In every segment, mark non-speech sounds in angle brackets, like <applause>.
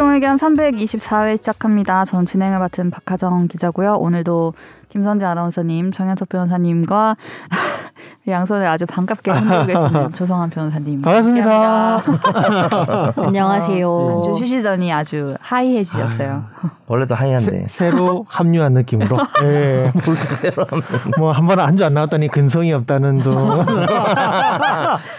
최종 의견 324회 시작합니다. 전 진행을 맡은 박하정 기자고요. 오늘도 김선재 아나운서님, 정현석 변호사님과 <laughs> 양손을 아주 반갑게 흔들고 계시는 <laughs> 조성한 변호사님. 반갑습니다. <laughs> 안녕하세요. 한주 쉬시더니 아주 하이해지셨어요. 원래도 하이한데. 새, 로 합류한 느낌으로. 예. 볼스 새로. 뭐 한 번한주 안 나왔더니 근성이 없다는 둥.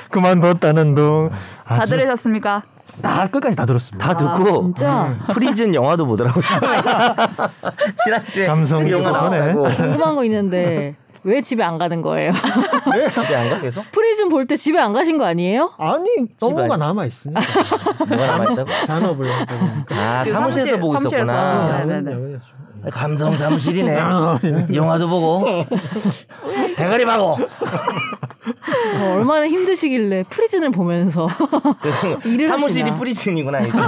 그만뒀다는 둥. 다 아주 들으셨습니까? 다 끝까지 다 들었습니다. 다 듣고 아, 진짜 프리즌 영화도 보더라고요. <laughs> 지난주에 감성이 그 영화. 나왔다고. 궁금한 거 있는데 왜 집에 안 가는 거예요? <laughs> 집에 안 가? 계속? 프리즌 볼때 집에 안 가신 거 아니에요? 아니 너무가 남아 있으니 뭐가 <laughs> 남아 있다고? 잔업을 하다 보니까. 아, 그 사무실에서 사무실, 보고 사무실에서. 있었구나. 네, 네, 네. 야근이었죠. 감성 사무실이네. 영화도 보고. 대가리 박고. 저 얼마나 힘드시길래 프리즌을 보면서 일을 사무실이 하시나. 프리즌이구나. 이거.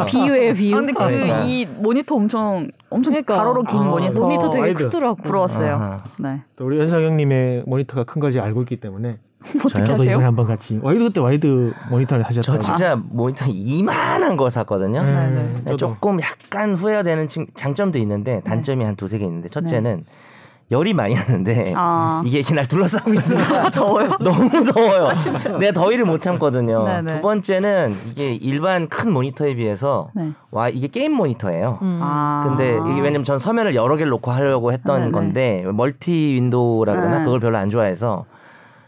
어. 비유예요 비유. 아, 근데 그 그러니까. 이 모니터 엄청 엄청 그러니까. 가로로 긴 아, 모니터. 모니터 되게 wide. 크더라고. 부러웠어요. 아하. 네. 또 우리 연석 형님의 모니터가 큰걸 알고 있기 때문에 <laughs> 하세요? 이번에 한번 같이 wide 그때 wide 모니터를 하셨다고. 저 진짜 모니터 이만한 거 샀거든요. 네, 네, 네. 조금 약간 후회가 되는 층- 장점도 있는데 단점이 한 두세 개 있는데 첫째는 열이 많이 나는데 아. <laughs> 이게 이렇게 날 둘러싸고 있으니까 <laughs> 더워요? <laughs> 너무 더워요. 내가 더위를 못 참거든요. 네네. 두 번째는 이게 일반 큰 모니터에 비해서 네. 와 이게 게임 모니터예요. 음. 아. 근데 이게 왜냐면 전 서면을 여러 개를 놓고 하려고 했던 네네. 건데 multi window라 그러나 네. 그걸 별로 안 좋아해서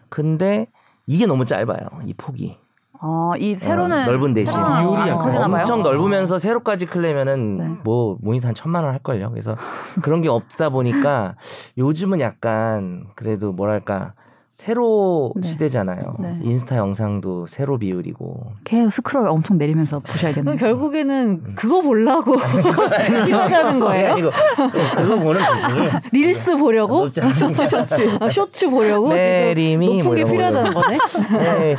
근데 이게 너무 짧아요. 이 폭이. 어, 이 세로는 어, 넓은 대신. 세로는 비율이 안 약간 커지나 봐요. 엄청 넓으면서 세로까지 크려면은 네. 뭐 모니터 한 천만 원 할 걸요. 그래서 그런 게 없다 보니까 <laughs> 요즘은 약간 그래도 뭐랄까 세로 네. 시대잖아요. 네. 인스타 영상도 세로 비율이고 계속 스크롤 엄청 내리면서 그럼 보셔야겠네요. 결국에는 그거 보려고 필요하다는 <laughs> 거예요? 이거 그거 보는 도중에 <laughs> 릴스 보려고? 않은 쇼츠 쇼츠 아, 쇼츠 보려고 내림이 지금 높은 뭐게거 필요하다는 거네. 네.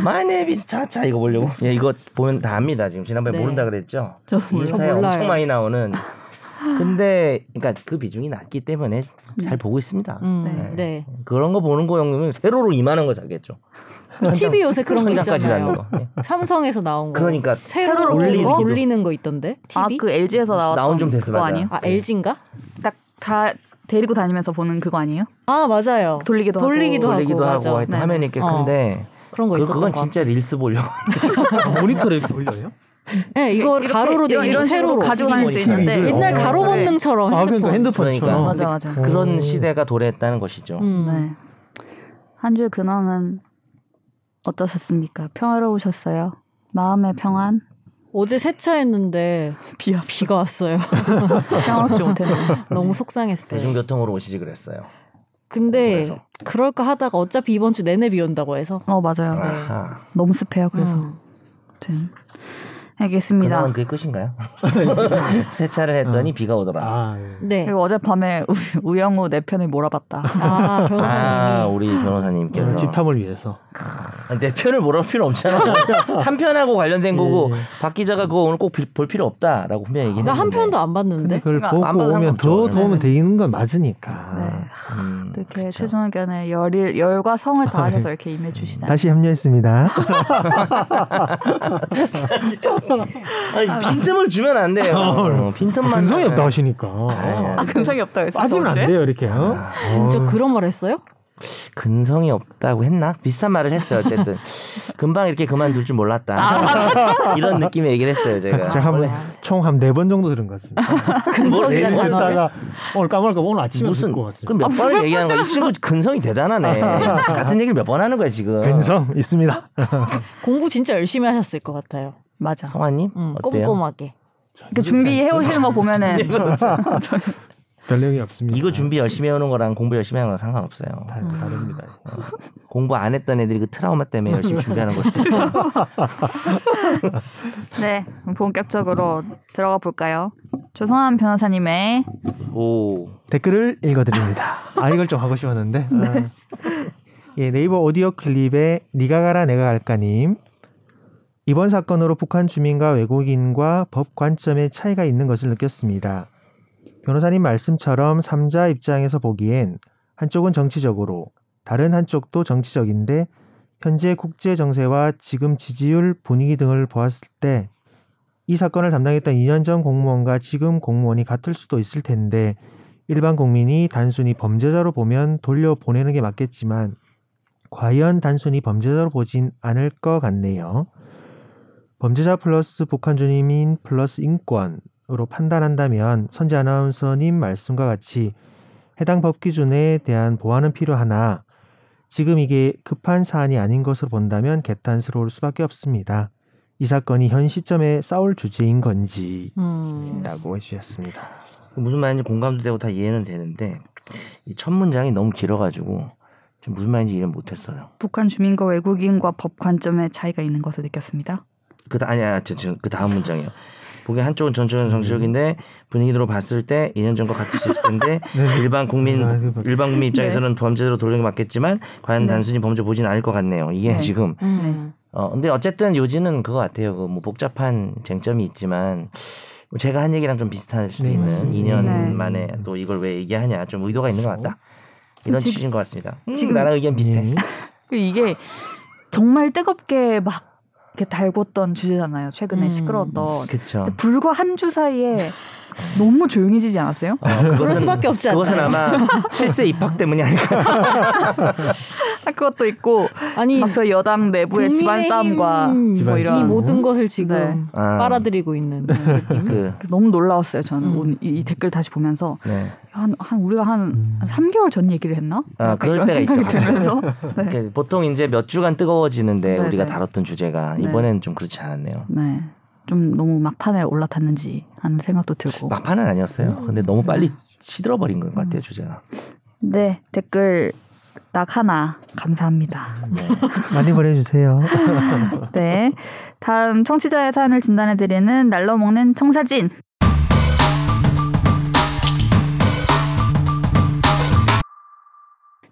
My name is 차차 이거 보려고. 예, 이거 보면 다 압니다. 지금 지난번에 네. 모른다 그랬죠. 인스타에. 엄청 많이 나오는. <laughs> 근데 그러니까 그 비중이 낮기 때문에 잘 보고 있습니다. 음, 네. 그런 거 보는 거 용도면 세로로 이만한 거 사겠죠. <laughs> TV 요새 그런 거 있잖아요. 거. 예. 삼성에서 나온 거. 그러니까 세로로 세로로 돌리는 거? 있던데. 아, TV? 그 LG에서 나왔던 나온 좀 됐어, 그거 맞아. 아니에요? 아, LG인가? 딱 다 데리고 다니면서 보는 그거 아니에요? 아, 맞아요. 돌리기도 하고. 돌리기도 하고. 돌리기도 하고, 맞아. 하여튼 네. 화면이 꽤 어. 큰데 그런 거 그, 있었던 그건 거 진짜 릴스 보려고. 모니터를 이렇게 돌려요? <laughs> 네, 이거 가로로 돼 이런, 세로로 다닐 수. 있는데 이걸- 옛날 어. 가로 본능처럼 아 핸드폰. 그러니까 핸드폰처럼. 맞아 맞아. 그런 오. 시대가 도래했다는 것이죠. 음. 네. 한주 근황은 어떠셨습니까? 평화로우셨어요? 마음의 평안? 어제 세차했는데 비야 <laughs> 비가 왔어요. <laughs> 평화롭지 못했네. 너무 속상했어요. 대중교통으로 오시지 그랬어요. 근데 그래서. 그럴까 하다가 어차피 이번 주 내내 비 온다고 해서. 어 맞아요. 아하. 너무 습해요. 그래서 음. 아무튼 알겠습니다. 그게 끝인가요? <laughs> 세차를 했더니 비가 오더라. 아, 예. 네. 그리고 어젯밤에 우, 우영우 내 편을 몰아봤다. 아. 아, 우리 변호사님께서 집탐을 위해서. 아, 내 편을 몰아볼 필요 없잖아. <laughs> 한 편하고 관련된 거고 예. 박 기자가 그거 오늘 꼭 볼 필요 없다라고 분명히 얘기했는데. 나한 편도 안 봤는데. 그걸 그러니까 보고 안 오면 더. 도움은 네. 되는 건 맞으니까. 네. 음, 이렇게 그렇죠. 최종 의견에 열일, 열과 성을 다하셔서 이렇게 임해주시다. 다시 합류했습니다. <laughs> 아니, 빈틈을 주면 안 돼요. 어, 빈틈만. 근성이 없다 하시니까. 아 근성이 없다 그랬어. 빠지면 안 돼요 이렇게. 어? 진짜 어. 그런 말 했어요? 근성이 없다고 했나? 비슷한 말을 했어요. 어쨌든 <laughs> 금방 이렇게 그만둘 줄 몰랐다. <laughs> 이런 느낌의 얘기를 했어요. 제가. 제가 총한 네 번 정도 들은 것 같습니다. 단어를? 듣다가 오늘 까먹을까 봐 오늘 아침에 무슨 듣고 그럼 왔습니다. 몇 번을 얘기하는 거야? 이 친구 근성이 대단하네. 같은 얘기를 몇 번 하는 거야 지금. 근성 있습니다. <laughs> 공부 진짜 열심히 하셨을 것 같아요. 맞아. 성화님 음, 어때요? 꼼꼼하게. 그 준비해 오시는 거 보면은 <laughs> <laughs> 별 내용이 없습니다. 이거 준비 열심히 해오는 거랑 공부 열심히 하는 거랑 상관없어요. 다, 다릅니다. 공부 안 했던 애들이 그 트라우마 때문에 열심히 준비하는 거죠. <laughs> 네 본격적으로 들어가 볼까요? 조성한 변호사님의 오. 댓글을 읽어드립니다. 아 이걸 좀 하고 싶었는데. 아. 예, 네이버 오디오 클립에 니가 가라 내가 갈까님. 이번 사건으로 북한 주민과 외국인과 법 관점의 차이가 있는 것을 느꼈습니다. 변호사님 말씀처럼 3자 입장에서 보기엔 한쪽은 정치적으로 다른 한쪽도 정치적인데 현재 국제 정세와 지금 지지율 분위기 등을 보았을 때 이 사건을 담당했던 2년 전 공무원과 지금 공무원이 같을 수도 있을 텐데 일반 국민이 단순히 범죄자로 보면 돌려보내는 게 맞겠지만 과연 단순히 범죄자로 보진 않을 것 같네요. 범죄자 플러스 북한 주민인 플러스 인권으로 판단한다면 선재 아나운서님 말씀과 같이 해당 법 기준에 대한 보완은 필요하나 지금 이게 급한 사안이 아닌 것으로 본다면 개탄스러울 수밖에 없습니다. 이 사건이 현 시점에 싸울 주제인 건지 음. 라고 해주셨습니다. 무슨 말인지 공감도 되고 다 이해는 되는데 이 첫 문장이 너무 길어가지고 좀 무슨 말인지 이해를 못했어요. 북한 주민과 외국인과 법 관점의 차이가 있는 것을 느꼈습니다. 그 다- 아니야 저, 저, 그 다음 문장이요. 보기 한쪽은 전적인 정치적인데 분위기로 봤을 때 2년 전과 같을 수 있을 텐데 <laughs> 네. 일반 국민 아, 그 뭐- 일반 국민 입장에서는 범죄자로 돌리는 게 맞겠지만 과연 네. 단순히 범죄 보지는 않을 것 같네요. 이게 네. 지금 음. 어 근데 어쨌든 요지는 그거 같아요. 그 뭐 복잡한 쟁점이 있지만 뭐 제가 한 얘기랑 좀 비슷할 수도 네, 있는 맞습니다. 2년 네. 만에 또 이걸 왜 얘기하냐 좀 의도가 있는 것 같다. 이런 지금- 취지인 것 같습니다. 음, 지금- 나랑 의견 비슷해. 예. <laughs> 그 이게 정말 뜨겁게 막 이렇게 달궜던 주제잖아요. 최근에 음. 시끄러웠던. 그렇죠. 근데 불과 한 주 사이에 <laughs> 너무 조용해지지 않았어요? 어, 그것은 그럴 수밖에 없지 않나요? 그것은 아마 7세 입학 때문이 아닐까. <laughs> 아, 그것도 있고 아니 막 저희 여당 내부의 집안 싸움과 뭐 이런 이 모든 것을 지금 네. 아, 빨아들이고 있는 느낌. 그 너무 놀라웠어요. 저는 음. 오늘 이, 이 댓글 다시 보면서 네. 한, 한 우리가 한, 음. 한 3개월 전 얘기를 했나? 아, 그럴 때가 있죠. 들면서 <laughs> 네. 보통 이제 몇 주간 뜨거워지는데 네, 우리가 네. 다뤘던 주제가 네. 이번엔 좀 그렇지 않았네요. 네. 좀 너무 막판에 올라탔는지 하는 생각도 들고. 막판은 아니었어요. 근데 너무 빨리 시들어버린 것 같아요 주제가. 네, 댓글 딱 하나 감사합니다. 네. 많이 보내주세요. <laughs> 네. 다음 청취자의 사연을 진단해드리는 날로 먹는 청사진.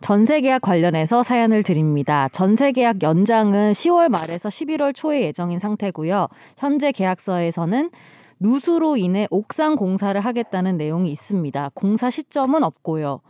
전세 계약 관련해서 사연을 드립니다. 전세 계약 연장은 10월 말에서 11월 초에 예정인 상태고요. 현재 계약서에서는 누수로 인해 옥상 공사를 하겠다는 내용이 있습니다. 공사 시점은 없고요.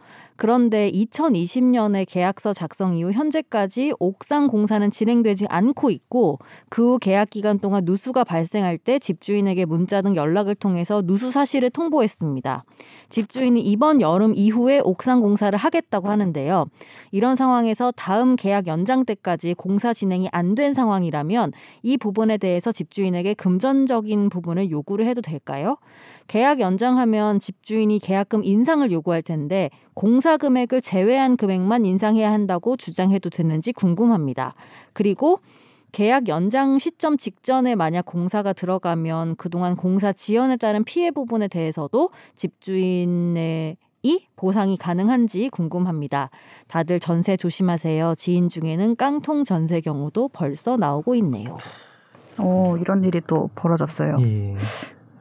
그런데 2020년에 계약서 작성 이후 현재까지 옥상 공사는 진행되지 않고 있고 그 후 계약 기간 동안 누수가 발생할 때 집주인에게 문자 등 연락을 통해서 누수 사실을 통보했습니다. 집주인이 이번 여름 이후에 옥상 공사를 하겠다고 하는데요. 이런 상황에서 다음 계약 연장 때까지 공사 진행이 안 된 상황이라면 이 부분에 대해서 집주인에게 금전적인 부분을 요구를 해도 될까요? 계약 연장하면 집주인이 계약금 인상을 요구할 텐데 공사 금액을 제외한 금액만 인상해야 한다고 주장해도 되는지 궁금합니다. 그리고 계약 연장 시점 직전에 만약 공사가 들어가면 그동안 공사 지연에 따른 피해 부분에 대해서도 집주인의 이 보상이 가능한지 궁금합니다. 다들 전세 조심하세요. 지인 중에는 깡통 전세 경우도 벌써 나오고 있네요. 오, 이런 일이 또 벌어졌어요. 예.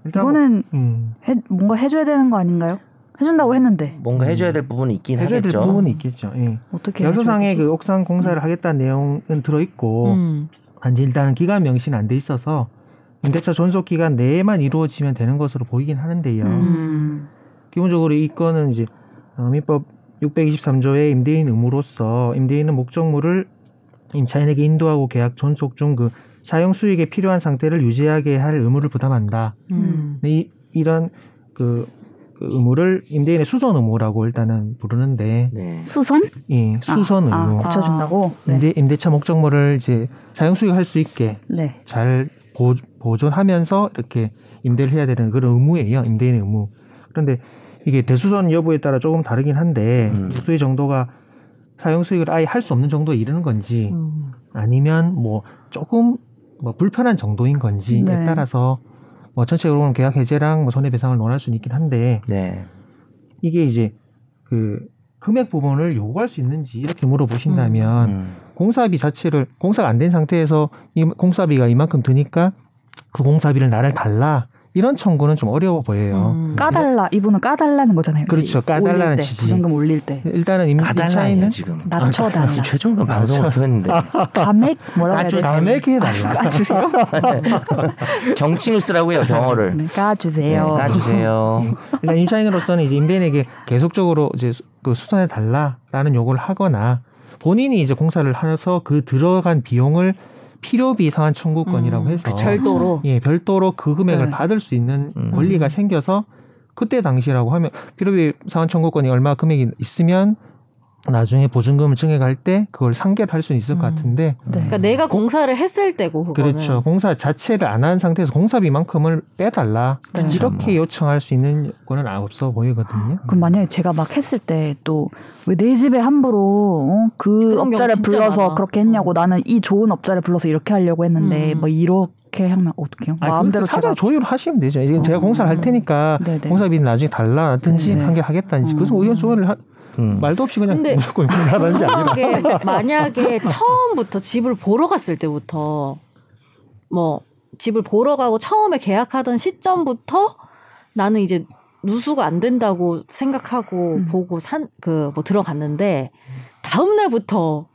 일단 뭐, 이거는 음, 해, 뭔가 해줘야 되는 거 아닌가요? 해준다고 했는데 뭔가 해줘야 될 부분이 있긴 해줘야 될 하겠죠. 부분이 있겠죠. 예. 어떻게 해줘야 그 옥상 공사를 하겠다는 내용은 들어 있고 음. 단지 일단은 기간 명시는 안 돼 있어서 임대차 존속 기간 내에만 이루어지면 되는 것으로 보이긴 하는데요. 음. 기본적으로 이 건은 이제 어, 민법 623조의 임대인 의무로서 임대인은 목적물을 임차인에게 인도하고 계약 존속 중 그 사용 수익에 필요한 상태를 유지하게 할 의무를 부담한다. 음. 이, 이런 그, 그 의무를 임대인의 수선 의무라고 일단은 부르는데 네. 수선? 이 수선 아, 의무 아, 고쳐준다고? 네. 임대 임대차 목적물을 이제 사용 수익할 수 있게 네. 잘 보, 보존하면서 이렇게 임대를 해야 되는 그런 의무예요. 임대인의 의무. 그런데 이게 대수선 여부에 따라 조금 다르긴 한데 음. 수의 정도가 사용 수익을 아예 할 수 없는 정도에 이르는 건지 음. 아니면 뭐 조금 뭐 불편한 정도인 건지에 네. 따라서 뭐 전체적으로 보면 계약 해제랑 뭐 손해배상을 논할 수는 있긴 한데 네. 이게 이제 그 금액 부분을 요구할 수 있는지 이렇게 물어보신다면 음. 공사비 자체를 공사가 안 된 상태에서 이 공사비가 이만큼 드니까 그 공사비를 나를 달라 이런 청구는 좀 어려워 보여요. 음. 까달라 이분은 까달라는 거잖아요. 그렇죠. 까달라는 때, 취지. 부정금 올릴 때 일단은 임, 임차인은 지금. 낮춰달라. 최종은 방송을 표했는데 감액 <laughs> 뭐라고 해야 되지? 감액해 달라. 까주세요. <laughs> 경칭을 쓰라고요 경어를. 네, 네, 까주세요. <laughs> 일단 임차인으로서는 이제 임대인에게 계속적으로 이제 수- 그 수선해 달라라는 요구를 하거나 본인이 이제 공사를 해서 그 들어간 비용을 필요비 상환 청구권이라고 음, 해서 그 별도로. 예, 별도로 그 금액을 네. 받을 수 있는 음. 권리가 생겨서 그때 당시라고 하면 필요비 상환 청구권이 얼마 금액이 있으면 나중에 보증금을 증액할 때 그걸 상계를 할수 있을 것 음. 같은데 네. 그러니까 내가 공사를 했을 때고 그거는. 그렇죠. 공사 자체를 안 한 상태에서 공사비만큼을 빼달라 그렇죠. 이렇게 요청할 수 있는 요건은 없어 보이거든요. 그럼 만약에 제가 막 했을 때 또 왜 내 집에 함부로 어? 그 업자를 불러서 많아. 그렇게 했냐고 어. 나는 이 좋은 업자를 불러서 이렇게 하려고 했는데 음. 뭐 이렇게 하면 어떡해요? 아니, 마음대로 그 사전 제가 조율을 하시면 되죠. 이건 제가 어. 공사를 할 테니까 네네. 공사비는 나중에 달라든지 네네. 판결하겠다든지 그래서 음. 의견 조율을 하, 음. 말도 없이 그냥 무조건 하라는 게 아니라. 만약에, 만약에 처음부터 집을 보러 갔을 때부터 뭐 집을 보러 가고 처음에 계약하던 시점부터 나는 이제 누수가 안 된다고 생각하고 음. 보고 산 그 뭐 들어갔는데 다음 날부터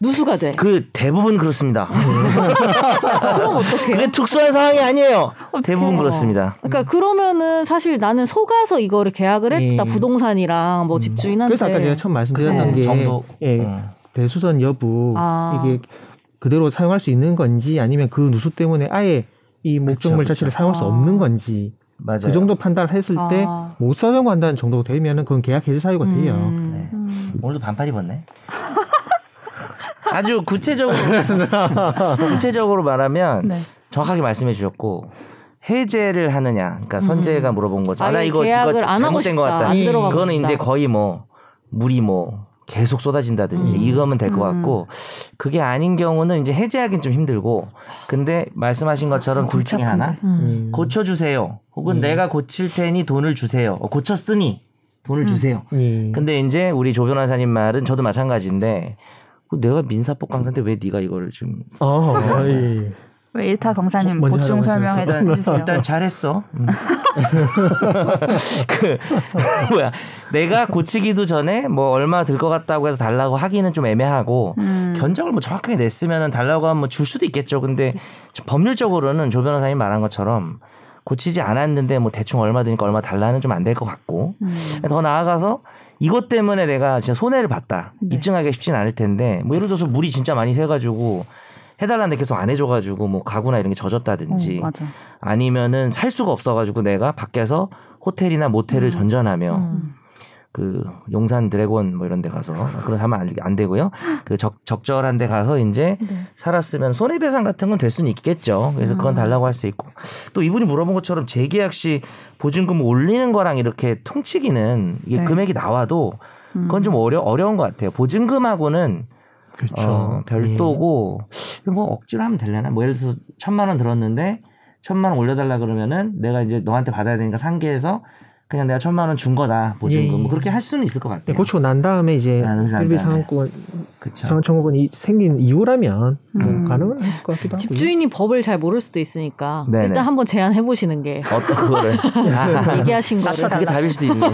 누수가 돼. 그 대부분 그렇습니다. 그럼 어떡해요? 그게 특수한 상황이 아니에요. 대부분 그렇습니다. 그러니까 그러면은 사실 나는 속아서 이거를 계약을 했다 예. 부동산이랑 뭐 음. 집주인한테 그래서 아까 제가 처음 말씀드렸던 네. 게 정도. 예, 어. 대수선 여부 아. 이게 그대로 사용할 수 있는 건지 아니면 그 누수 때문에 아예 이 목적물 그쵸, 자체를 그쵸. 사용할 수 아. 없는 건지 맞아요. 그 정도 판단을 했을 때 아. 못 사용한다는 정도 되면은 그건 계약 해지 사유가 돼요. 음. 네. 음. 오늘도 반팔 입었네. 아주 구체적으로 <laughs> 구체적으로 말하면 네. 정확하게 말씀해 주셨고 해제를 하느냐, 그러니까 선재가 물어본 거죠. 아, 나 음. 이거 계약을 이거 안 하고 잘못된 싶다. 것 같다. 안 예. 들어가고 그거는 싶다. 이제 거의 뭐 물이 뭐 계속 쏟아진다든지 음. 이거면 될것 음. 같고 그게 아닌 경우는 이제 해제하기는 좀 힘들고 근데 말씀하신 것처럼 둘 중에 골치 아픈데. 하나 음. 예. 고쳐주세요. 혹은 음. 내가 고칠 테니 돈을 주세요. 어, 고쳤으니 돈을 음. 주세요. 예. 근데 이제 우리 조 변호사님 말은 저도 마찬가지인데 그 내가 민사법 강사인데 왜 네가 이걸 지금 어, 예. 왜 일타 강사님 먼저 보충 설명해? 주세요. <laughs> 일단 잘했어. 음. <laughs> 그 <laughs> 뭐야 내가 고치기도 전에 뭐 얼마 들 것 같다고 해서 달라고 하기는 좀 애매하고 음. 견적을 뭐 정확하게 냈으면 달라고 하면 줄 수도 있겠죠. 근데 법률적으로는 조 변호사님 말한 것처럼 고치지 않았는데 뭐 대충 얼마 드니까 얼마 달라는 좀 안 될 것 같고 음. 더 나아가서 이것 때문에 내가 진짜 손해를 봤다 네. 입증하기가 쉽진 않을 텐데 뭐 예를 들어서 물이 진짜 많이 새가지고 해달라는데 계속 안 해줘가지고 뭐 가구나 이런 게 젖었다든지 어, 맞아. 아니면은 살 수가 없어가지고 내가 밖에서 호텔이나 모텔을 음. 전전하며 음. 그 용산 드래곤 뭐 이런 데 가서 그런 사면 안, 안 되고요. 그 적, 적절한 데 가서 이제 네. 살았으면 손해배상 같은 건 될 수는 있겠죠. 그래서 그건 음. 달라고 할 수 있고 또 이분이 물어본 것처럼 재계약 시 보증금 올리는 거랑 이렇게 통치기는 이게 네. 금액이 나와도 그건 좀 어려 어려운 것 같아요. 보증금하고는 그렇죠. 어, 별도고 이거 뭐 억지로 하면 되려나? 뭐 예를 들어서 천만 원 들었는데 천만 원 올려달라 그러면은 내가 이제 너한테 받아야 되니까 상계해서 그냥 내가 천만 원 준 거다 보증금 예. 뭐 그렇게 할 수는 있을 것 예. 같아요. 고치고 난 다음에 이제 일비 돼. 상환권 그렇죠. 상환 청구권이 생긴 이후라면 뭐 음. 가능은 했을 것 같기도 하고. 집주인이 법을 잘 모를 수도 있으니까 네네. 일단 한번 제안해 보시는 게 어떤 그거를 아, <laughs> 얘기하신 딱 거를 그게 답일 수도 있네.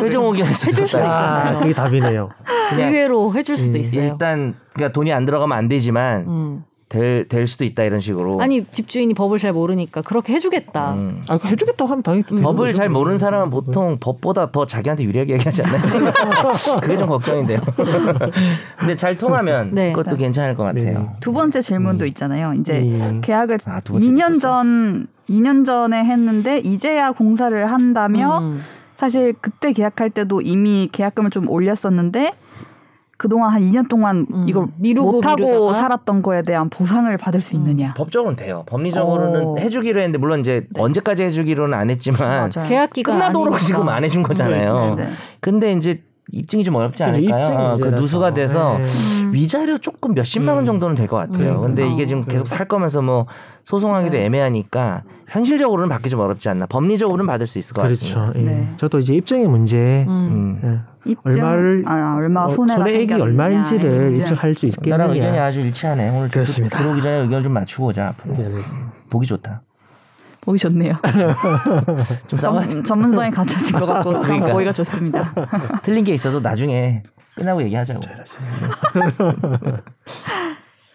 최종 <laughs> 의견일 수도 해줄 수도 있다. 아, 있잖아요. 그게 답이네요. 의외로 해줄 수도 음, 있어요. 일단 그러니까 돈이 안 들어가면 안 되지만 음. 될, 될 수도 있다 이런 식으로. 아니 집주인이 법을 잘 모르니까 그렇게 해주겠다. 음. 아, 그거 해주겠다고 하면 당연히 또 되는 법을. 잘 모르는 사람은 보통 법보다 더 자기한테 유리하게 얘기하지 않나요? <laughs> 그게 좀 걱정인데요. <laughs> 근데 잘 통하면 네. 그것도 괜찮을 것 같아요. 네. 두 번째 질문도 음. 있잖아요. 이제 예. 계약을 아, 두 번째 2년 있었어? 전 2년 전에 했는데 이제야 공사를 한다며 음. 사실 그때 계약할 때도 이미 계약금을 좀 올렸었는데 그동안 한 2년 동안 음. 이걸 미루고 못하고 미루다가? 살았던 거에 대한 보상을 받을 수 음. 있느냐. 법적으로는 돼요. 법리적으로는 어. 해주기로 했는데 물론 이제 네. 언제까지 해주기로는 안 했지만 맞아요. 계약 기간 끝나도록 아니니까. 지금 안 해준 거잖아요. 네, 네. 근데 이제 입증이 좀 어렵지 않을까요? 입증이 어, 그. 누수가 돼서 네. 음. 위자료 조금 몇십만 원 음. 정도는 될 것 같아요. 음. 근데 이게 어, 지금. 계속 살 거면서 뭐 소송하기도 네. 애매하니까 현실적으로는 받기 좀 어렵지 않나. 법리적으로는 받을 수 있을 것 같습니다. 그렇죠. 예. 네. 저도 이제 입증의 문제, 음. 음. 예. 입증 얼마를 아, 얼마 어, 손해가 손해액이 생겼느냐, 얼마인지를 입증. 입증할 수 나랑 의견이 있겠느냐. 아주 일치하네. 오늘 들- 그렇습니다. 들어오기 전에 의견을 좀 맞추고 오자. 앞으로. 네, 네. 보기 좋다. 보기 좋네요. <laughs> 좀. 전, 전문성이 갖춰진 것 같고 참 그러니까. 보기가 좋습니다. <laughs> 틀린 게 있어도 나중에 끝나고 얘기하자고. <laughs>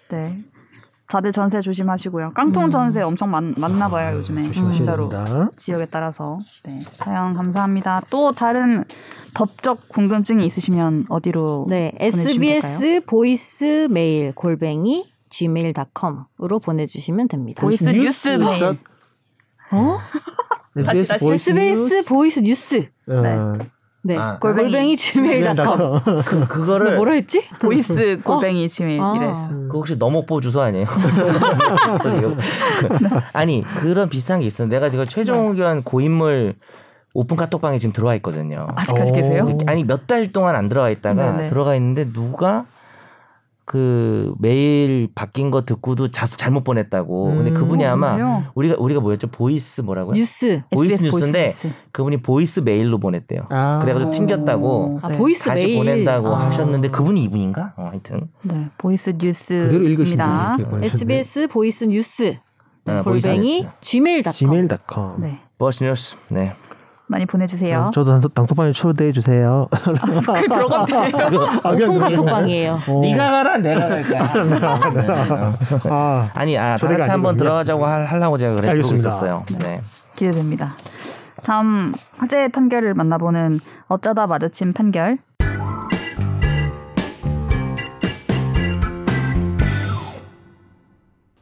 네. 다들 전세 조심하시고요. 깡통 음. 전세 엄청 많, 많나 봐요 요즘에 조심하셔야 진짜로 됩니다. 지역에 따라서. 네, 사연 감사합니다. 또 다른 법적 궁금증이 있으시면 어디로 네, 보내주시면 SBS 보이스 메일 골뱅이 gmail.com으로 보내주시면 됩니다. 보이스 뉴스 메일. 어? SBS 다시, 보이스 SBS 뉴스. 보이스 뉴스. 어, 네, 아. 골뱅이, 골뱅이 gmail.com. 그, 그거를 나 뭐라 했지? 보이스 골뱅이 지메일 아. 이랬어. 음. 그 혹시 너목보 주소 아니에요? <laughs> <laughs> 아니 그런 비슷한 게 있어. 내가 지금 최종 의견 고인물 오픈 카톡방에 지금 들어와 있거든요. 아직까지 오. 계세요? 네. 아니 몇 달 동안 안 들어가 있다가 네네. 들어가 있는데 누가 그 메일 바뀐 거 듣고도 자, 잘못 보냈다고. 근데 음. 그분이 어, 아마 정말요? 우리가 우리가 뭐였죠? 보이스 뭐라고요? 뉴스. 보이스 SBS 뉴스인데 뉴스. 그분이 보이스 메일로 보냈대요. 아. 그래가지고 튕겼다고 아, 네. 보이스 다시 메일. 보낸다고 아. 하셨는데 그분이 이분인가? 어, 하여튼 네, 보이스 뉴스입니다. SBS 보이스 뉴스. 어, 보이스 골뱅이 gmail.com. gmail.com. 네, 보이스 뉴스. 네. 많이 보내주세요. 저도 당- 당토방에 초대해 주세요. <laughs> 그 들어가면 돼요. 오픈 카톡방이에요. 어. 네가 가라 내가 갈까? 아, 아니 아 초대가 다같이 한번. 들어가자고 할- 하려고 제가 알겠습니다. 있었어요. 네. 기대됩니다. 다음 화제 판결을 만나보는 어쩌다 마주친 판결.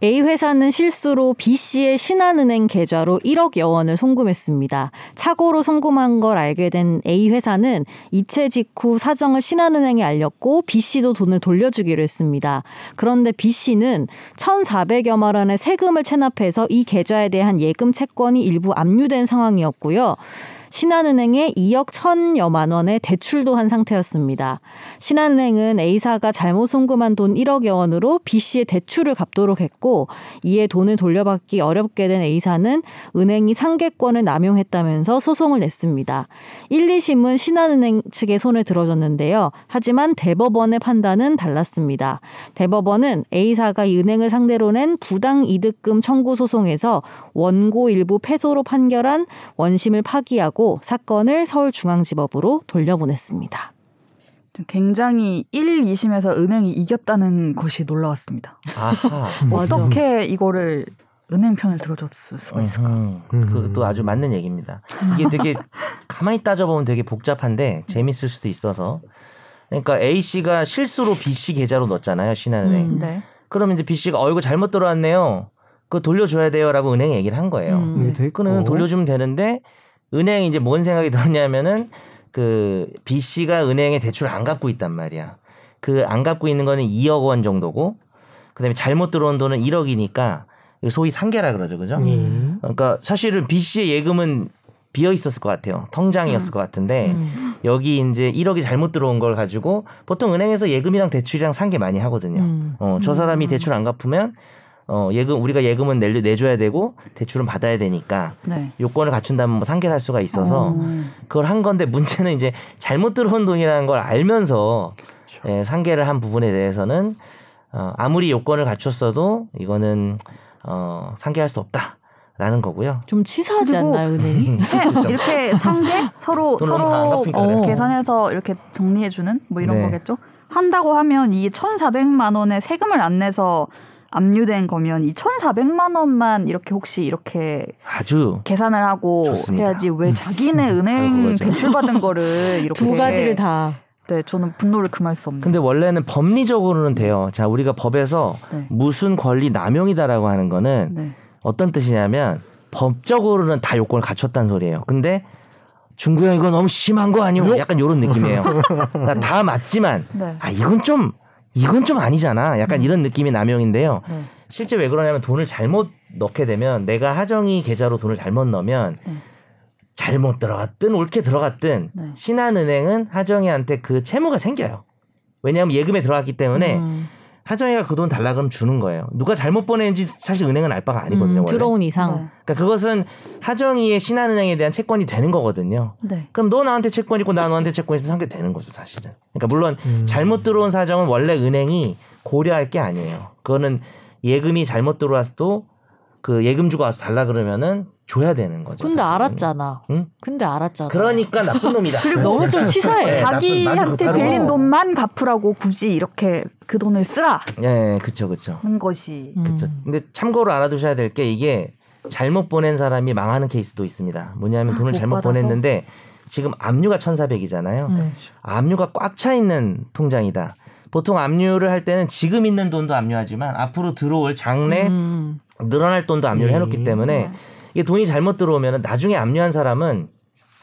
A 회사는 실수로 B 씨의 신한은행 계좌로 1억여 원을 송금했습니다. 착오로 송금한 걸 알게 된 A 회사는 이체 직후 사정을 신한은행에 알렸고 B 씨도 돈을 돌려주기로 했습니다. 그런데 B 씨는 1,400여만 원의 세금을 체납해서 이 계좌에 대한 예금 채권이 일부 압류된 상황이었고요. 신한은행에 2억 1천여만 원의 대출도 한 상태였습니다. 신한은행은 A사가 잘못 송금한 돈 1억여 원으로 B씨의 대출을 갚도록 했고 이에 돈을 돌려받기 어렵게 된 A사는 은행이 상계권을 남용했다면서 소송을 냈습니다. 1, 2심은 신한은행 측의 손을 들어줬는데요. 하지만 대법원의 판단은 달랐습니다. 대법원은 A사가 이 은행을 상대로 낸 부당 이득금 청구 소송에서 원고 일부 패소로 판결한 원심을 파기하고 사건을 서울중앙지법으로 돌려보냈습니다. 굉장히 1, 2심에서 은행이 이겼다는 것이 놀라웠습니다. <laughs> 어떻게 이거를 은행 편을 들어줬을 수가 있을까? 음, 음. 그것도 아주 맞는 얘기입니다. 이게 되게 가만히 따져보면 되게 복잡한데 재밌을 수도 있어서. 그러니까 A 씨가 실수로 B 씨 계좌로 넣었잖아요 신한은행. 음. 네. 그러면 이제 B 씨가 어 이거 잘못 들어왔네요. 그거 돌려줘야 돼요라고 은행에 얘기를 한 거예요. 음. 네. 그거는 돌려주면 되는데 은행이 이제 뭔 생각이 들었냐면은 그 B 씨가 은행에 대출을 안 갚고 있단 말이야. 그 안 갚고 있는 거는 2억 원 정도고 그다음에 잘못 들어온 돈은 1억이니까 소위 상계라 그러죠, 그죠? 음. 그러니까 사실은 B 씨의 예금은 비어 있었을 것 같아요. 통장이었을 것 같은데 음. 여기 이제 1억이 잘못 들어온 걸 가지고 보통 은행에서 예금이랑 대출이랑 상계 많이 하거든요. 음. 어, 저 사람이 음. 대출 안 갚으면 어, 예금 우리가 예금은 내, 내줘야 되고 대출은 받아야 되니까 네. 요건을 갖춘다면 뭐 상계를 할 수가 있어서 어. 그걸 한 건데 문제는 이제 잘못 들어온 돈이라는 걸 알면서 그렇죠. 예, 상계를 한 부분에 대해서는 어, 아무리 요건을 갖췄어도 이거는 어, 상계할 수 없다 라는 거고요. 좀 치사하지 않나요, 은행이? 해- 이렇게 상계 서로 서로 어. 계산해서 이렇게 정리해 주는 뭐 이런 네. 거겠죠. 한다고 하면 이 1,400만 원의 세금을 안 내서 압류된 거면 이 1,400만 원만 이렇게 혹시 이렇게 아주 계산을 하고 좋습니다. 해야지 왜 자기네 <laughs> 은행. 대출 받은 거를 <laughs> 이렇게 두 가지를 다. 네, 저는 분노를 금할 수 없는. 근데 원래는 법리적으로는 돼요. 자, 우리가 법에서 네. 무슨 권리 남용이다라고 하는 거는 네. 어떤 뜻이냐면 법적으로는 다 요건을 갖췄다는 소리예요. 근데 중구 형 이거 너무 심한 거 아니요? 약간 요런 느낌이에요. <laughs> 그러니까 다 맞지만 네. 아 이건 좀 이건 좀 아니잖아. 약간 이런 느낌의 남용인데요. 네. 실제 왜 그러냐면 돈을 잘못 넣게 되면 내가 하정이 계좌로 돈을 잘못 넣으면 네. 잘못 들어갔든 옳게 들어갔든 네. 신한은행은 하정이한테 그 채무가 생겨요. 왜냐하면 예금에 들어갔기 때문에 음. 하정이가 그 돈 달라 그러면 주는 거예요. 누가 잘못 보낸지 사실 은행은 알 바가 아니거든요. 음. 들어온 이상. 네. 그러니까 그것은 하정이의 신한은행에 대한 채권이 되는 거거든요. 네. 그럼 너 나한테 채권 있고 나 너한테 채권 있으면 상계 되는 거죠, 사실은. 그러니까 물론 음. 잘못 들어온 사정은 원래 은행이 고려할 게 아니에요. 그거는 예금이 잘못 들어왔어도 그 예금 주고 와서 달라 그러면은 줘야 되는 거죠. 근데 사실은. 알았잖아. 응? 근데 알았잖아. 그러니까 나쁜 놈이다. <laughs> 그리고 너무 좀 치사해. 네, 자기한테 빌린. 돈만 갚으라고 굳이 이렇게 그 돈을 쓰라는 예, 그쵸, 그쵸. 것이 음. 그쵸. 근데 참고로 알아두셔야 될 게 이게 잘못 보낸 사람이 망하는 케이스도 있습니다. 뭐냐면 돈을 못 잘못 받아서? 보냈는데 지금 압류가 1,400이잖아요. 음. 압류가 꽉 차 있는 통장이다. 보통 압류를 할 때는 지금 있는 돈도 압류하지만 앞으로 들어올 장래 음. 늘어날 돈도 압류를 음. 해놓기 때문에 네. 이게 돈이 잘못 들어오면 나중에 압류한 사람은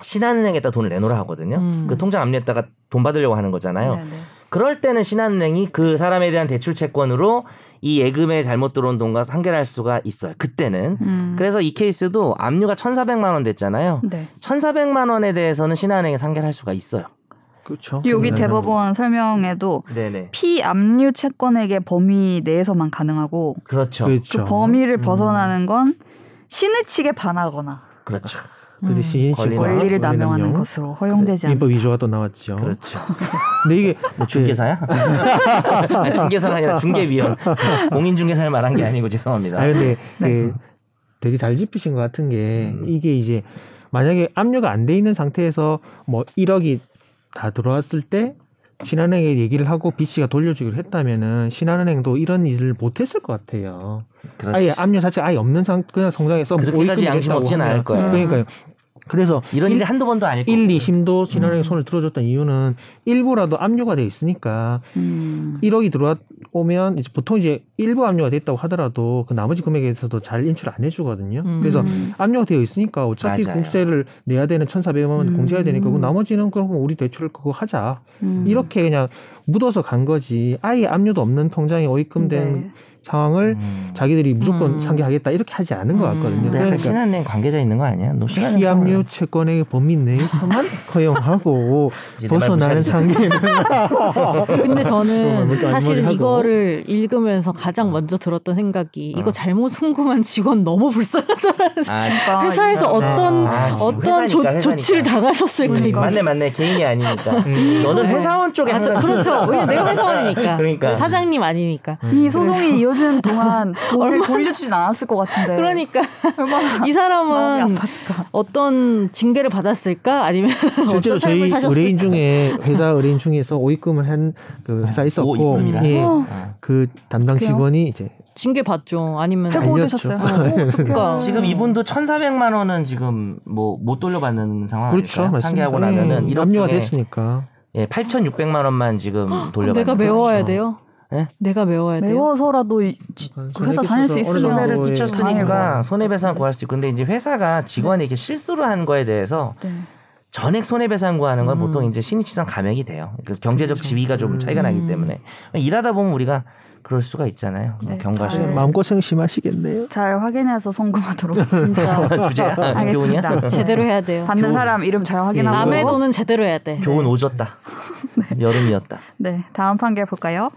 신한은행에다 돈을 내놓으라 하거든요. 음. 그 통장 압류했다가 돈 받으려고 하는 거잖아요. 네네. 그럴 때는 신한은행이 그 사람에 대한 대출 채권으로 이 예금에 잘못 들어온 돈과 상계를 할 수가 있어요. 그때는. 음. 그래서 이 케이스도 압류가 1,400만 원 됐잖아요. 네. 1,400만 원에 대해서는 신한은행에 상계를 할 수가 있어요. 그렇죠. 여기 네. 대법원 설명에도 네네. 피압류 채권액의 범위 내에서만 가능하고 그렇죠. 그렇죠. 그 범위를 음. 벗어나는 건 신의 측에 반하거나 그렇죠. 그 대신 권리나 권리를 권리 남용하는 남용. 것으로 허용되지 않다. 민법 위조가 또 나왔죠. 그렇죠. <laughs> 근데 이게 뭐 중개사야? <laughs> 아니, 중개사가 아니라 중개위원. 공인 중개사를 말한 게 아니고 죄송합니다. 아 근데 네. 그 되게 잘 짚으신 것 같은 게 음. 이게 이제 만약에 압류가 안 돼 있는 상태에서 뭐 1억이 다 들어왔을 때 신한은행에 얘기를 하고 B 씨가 돌려주기로 했다면은 신한은행도 이런 일을 못했을 것 같아요. 그렇지. 아예 압류 자체 아예 없는 상 그냥 성장해서 그렇게까지 양심 없지는 않을 거예요. 그러니까요. 그래서 이런 일- 일이 한두 번도 아닐 거고. 1, 2심도 신한은행 음. 손을 들어줬던 이유는 일부라도 압류가 돼 있으니까 음. 1억이 들어오면 이제 보통 이제 일부 압류가 됐다고 하더라도 그 나머지 금액에서도 잘 인출 안 해주거든요. 음. 그래서 음. 압류가 되어 있으니까 어차피 맞아요. 국세를 내야 되는 1,400만 원 음. 공제해야 되니까 그 나머지는 그럼 우리 대출 그거 하자. 음. 이렇게 그냥 묻어서 간 거지. 아예 압류도 없는 통장에 오입금된 네. 상황을 음. 자기들이 무조건 음. 상계하겠다 이렇게 하지 않은 것 음. 같거든요. 그러니까 신한은행 관계자 있는 거 아니야? 피압류 채권의 범위 내에서만 <laughs> 허용하고 벗어나는. 상계는 <laughs> 근데 저는 <laughs> 사실은. 이거를 읽으면서 가장 먼저 들었던 생각이 이거 어. 잘못 송금한 직원 너무 불쌍하다라는 아, 그러니까 회사에서 이 사람- 어떤 아, 어떤 조, 회사니까, 조치를 회사니까. 당하셨을까 그러니까. 이거. 맞네 맞네 개인이 아니니까. 음. 너는 네. 회사원 쪽에 아, 그렇죠. 왜냐 내가 회사원이니까. 그러니까. 사장님 아니니까. 이 소송이 이어 지는 동안 <laughs> 돈을 돌려주진 않았을 것 같은데. 그러니까 얼마나 <laughs> 이 사람은. 어떤 징계를 받았을까 아니면 <laughs> 실제로 저희? 의뢰인 중에 회사 의뢰인 중에서 오입금을 한 그 회사 있었고 오입금이라? 예, 어. 어. 그 담당? 직원이 이제 징계 받죠. 아니면 최고 알렸죠. 되셨어요. 네. 그러니까. 지금 이분도 1,400만 원은 지금 뭐 못 돌려받는 상황 그렇죠. 상계하고 나면은 예, 1억 압류가 중에 됐으니까 예, 8,600만 원만 지금 돌려받는 내가. 메워야 돼요. 예? 내가 메워야 돼요. 매워서라도 이- 그 회사 다닐 수 있으면 손해를 끼쳤으니까. 손해배상 구할 수 있고 근데 이제 회사가 직원이 이렇게 실수를 한 거에 대해서 네. 전액 손해배상 구하는 건 음. 보통 이제 신입치상 감액이 돼요. 그래서 경제적 지위가 좀 차이가 나기 음. 때문에 일하다 보면 우리가 그럴 수가 있잖아요. 네, 경과실 잘- 마음고생 심하시겠네요. 잘 확인해서 송금하도록 <laughs> 주제야. 교훈이야. 제대로 해야 돼요. 받는 교훈. 사람 이름 잘 확인하고. 남의 돈은 제대로 해야 돼. 교훈 오졌다. <laughs> 여름이었다. 네, 다음 판결 볼까요?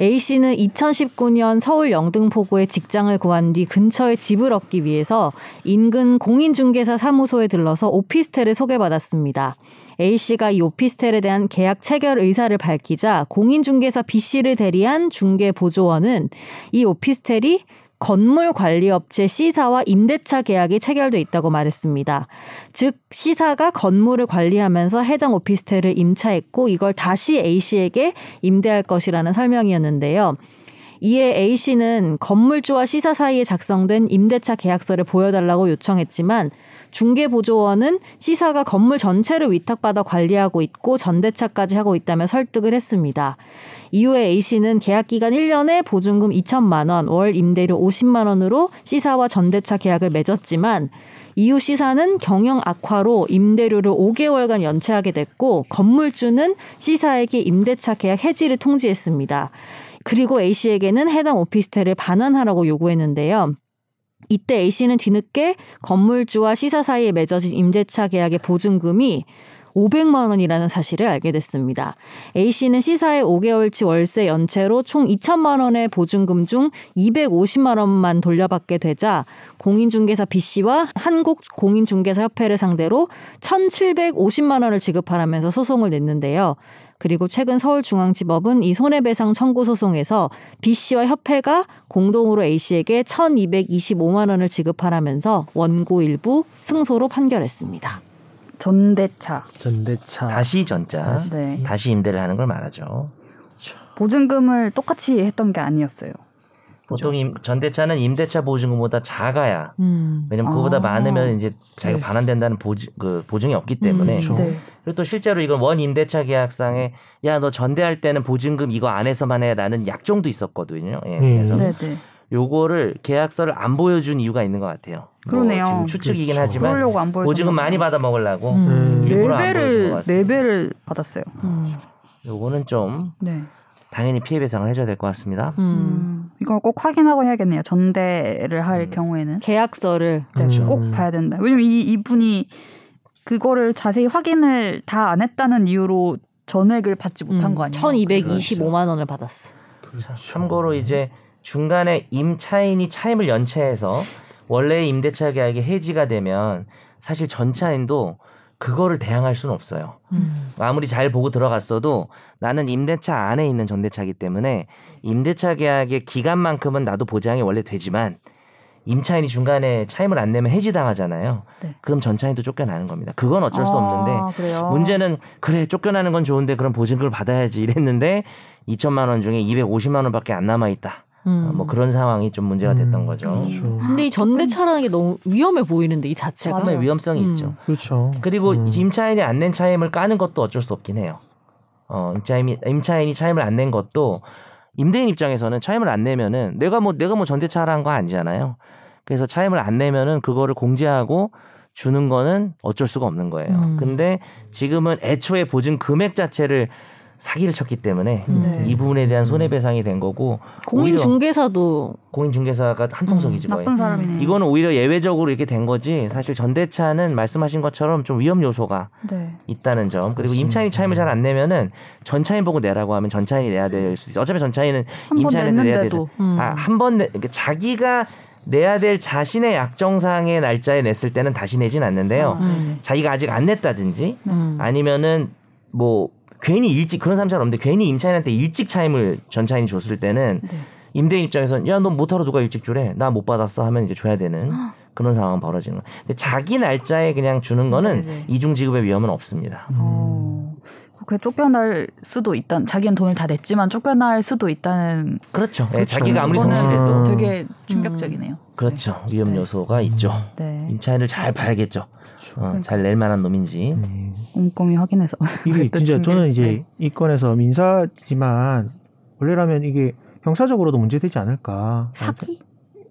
A 씨는 2019년 서울 영등포구에 직장을 구한 뒤 근처에 집을 얻기 위해서 인근 공인중개사 사무소에 들러서 오피스텔을 소개받았습니다. A 씨가 이 오피스텔에 대한 계약 체결 의사를 밝히자 공인중개사 B 씨를 대리한 중개보조원은 이 오피스텔이 건물 관리 업체 C사와 임대차 계약이 체결돼 있다고 말했습니다. 즉 C사가 건물을 관리하면서 해당 오피스텔을 임차했고 이걸 다시 A 씨에게 임대할 것이라는 설명이었는데요. 이에 A 씨는 건물주와 C사 사이에 작성된 임대차 계약서를 보여달라고 요청했지만 중개보조원은 C사가 건물 전체를 위탁받아 관리하고 있고 전대차까지 하고 있다며 설득을 했습니다. 이후에 A 씨는 계약 기간 1년에 보증금 2천만 원, 월 임대료 50만 원으로 C사와 전대차 계약을 맺었지만 이후 C사는 경영 악화로 임대료를 5개월간 연체하게 됐고 건물주는 C사에게 임대차 계약 해지를 통지했습니다. 그리고 A 씨에게는 해당 오피스텔을 반환하라고 요구했는데요. 이때 A 씨는 뒤늦게 건물주와 C사 사이에 맺어진 임대차 계약의 보증금이 500만 원이라는 사실을 알게 됐습니다. A 씨는 C사의 5개월치 월세 연체로 총 2천만 원의 보증금 중 250만 원만 돌려받게 되자 공인중개사 B 씨와 한국 공인중개사 협회를 상대로 1,750만 원을 지급하라면서 소송을 냈는데요. 그리고 최근 서울중앙지법은 이 손해배상 청구 소송에서 B 씨와 협회가 공동으로 A 씨에게 1,225만 원을 지급하라면서 원고 일부 승소로 판결했습니다. 전대차. 전대차. 다시 전자, 네. 다시 임대를 하는 걸 말하죠. 보증금을 똑같이 했던 게 아니었어요. 보통 임, 전대차는 임대차 보증금보다 작아야. 음. 왜냐면 그거보다 아. 많으면 이제 자기가 네. 반환된다는 보증, 그 보증이 없기 때문에. 음, 그렇죠. 네. 그리고 또 실제로 이건 원 임대차 계약상에 야 너 전대할 때는 보증금 이거 안에서만 해라는 약정도 있었거든요. 예, 음. 그래서 네, 네. 요거를 계약서를 안 보여준 이유가 있는 것 같아요. 뭐 그러네요. 지금 추측이긴 그렇죠. 하지만. 보증금 많이 받아 먹으려고 음. 일부러 네 배를. 네 배를 받았어요. 음. 요거는 좀 네. 당연히 피해 배상을 해줘야 될 것 같습니다. 음. 음, 이걸 꼭 확인하고 해야겠네요. 전대를 할 음. 경우에는 계약서를 네, 그렇죠. 꼭 봐야 된다. 왜냐면 이 이분이 그거를 자세히 확인을 다 안 했다는 이유로 전액을 받지 못한 음, 거 아니에요? 1,225만 원을 받았어. 자, 참고로 이제 중간에 임차인이 차임을 연체해서 원래의 임대차 계약이 해지가 되면 사실 전차인도 그거를 대항할 수는 없어요. 음. 아무리 잘 보고 들어갔어도 나는 임대차 안에 있는 전대차기 때문에 임대차 계약의 기간만큼은 나도 보장이 원래 되지만 임차인이 중간에 차임을 안 내면 해지당하잖아요. 네. 그럼 전차인도 쫓겨나는 겁니다. 그건 어쩔 수 아, 없는데 그래요? 문제는 그래 쫓겨나는 건 좋은데 그럼 보증금을 받아야지 이랬는데 2천만 원 중에 250만 원밖에 안 남아 있다. 음. 뭐 그런 상황이 좀 문제가 됐던 음, 거죠. 그렇죠. 근데 이 전대차라는 게 너무 위험해 보이는데 이 자체가. 처음에 위험성이 음. 있죠. 그렇죠. 그리고 음. 임차인이 안 낸 차임을 까는 것도 어쩔 수 없긴 해요. 어, 임차인이 임차인이 차임을 안 낸 것도 임대인 입장에서는 차임을 안 내면은 내가 뭐 내가 뭐 전대차 하라는 거 아니잖아요. 그래서 차임을 안 내면은 그거를 공제하고 주는 거는 어쩔 수가 없는 거예요. 음. 근데 지금은 애초에 보증 금액 자체를 사기를 쳤기 때문에 음. 네. 이 부분에 대한 손해배상이 된 거고 공인 오히려 중개사도 공인중개사가 한통속이지 거의. 나쁜 사람이네요. 이거는 오히려 예외적으로 이렇게 된 거지 사실 전대차는 말씀하신 것처럼 좀 위험 요소가 네. 있다는 점 그리고. 임차인이 차임을 잘 안 내면은 전차인 보고 내라고 하면 전차인이 내야 될 수 있어 어차피 전차인은 임차인한테 내야 되죠 음. 아한번 그러니까 자기가 내야 될 자신의 약정상의 날짜에 냈을 때는 다시 내진 않는데요 아, 음. 자기가 아직 안 냈다든지 음. 아니면은 뭐 괜히 일찍 그런 사람 잘 없는데 괜히 임차인한테 일찍 차임을 전 차인이 줬을 때는 네. 임대인 입장에서는 야너 못하러 누가 일찍 주래 나 못 받았어 하면 이제 줘야 되는 그런 상황은 벌어지는 거예요. 근데 자기 날짜에 그냥 주는 거는 네네. 이중 지급의 위험은 없습니다. 음. 어, 그렇게 쫓겨날 수도 있다. 자기는 돈을 다 냈지만 쫓겨날 수도 있다는 그렇죠. 예, 그렇죠. 자기가 아무리 성실해도 음. 되게 충격적이네요. 그렇죠. 위험 네. 요소가 있죠. 네. 임차인을 잘 봐야겠죠. 어, 잘낼 만한 놈인지. 네. 꼼꼼히 확인해서. 이게 <laughs> 진짜 저는 이제 네. 이 건에서 민사지만 원래라면 이게 형사적으로도 문제되지 않을까. 사기?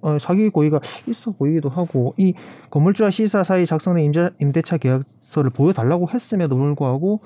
어, 사기 고의가 있어 보이기도 하고 이 건물주와 시사 사이 작성된 임자, 임대차 계약서를 보여달라고 했음에도 불구하고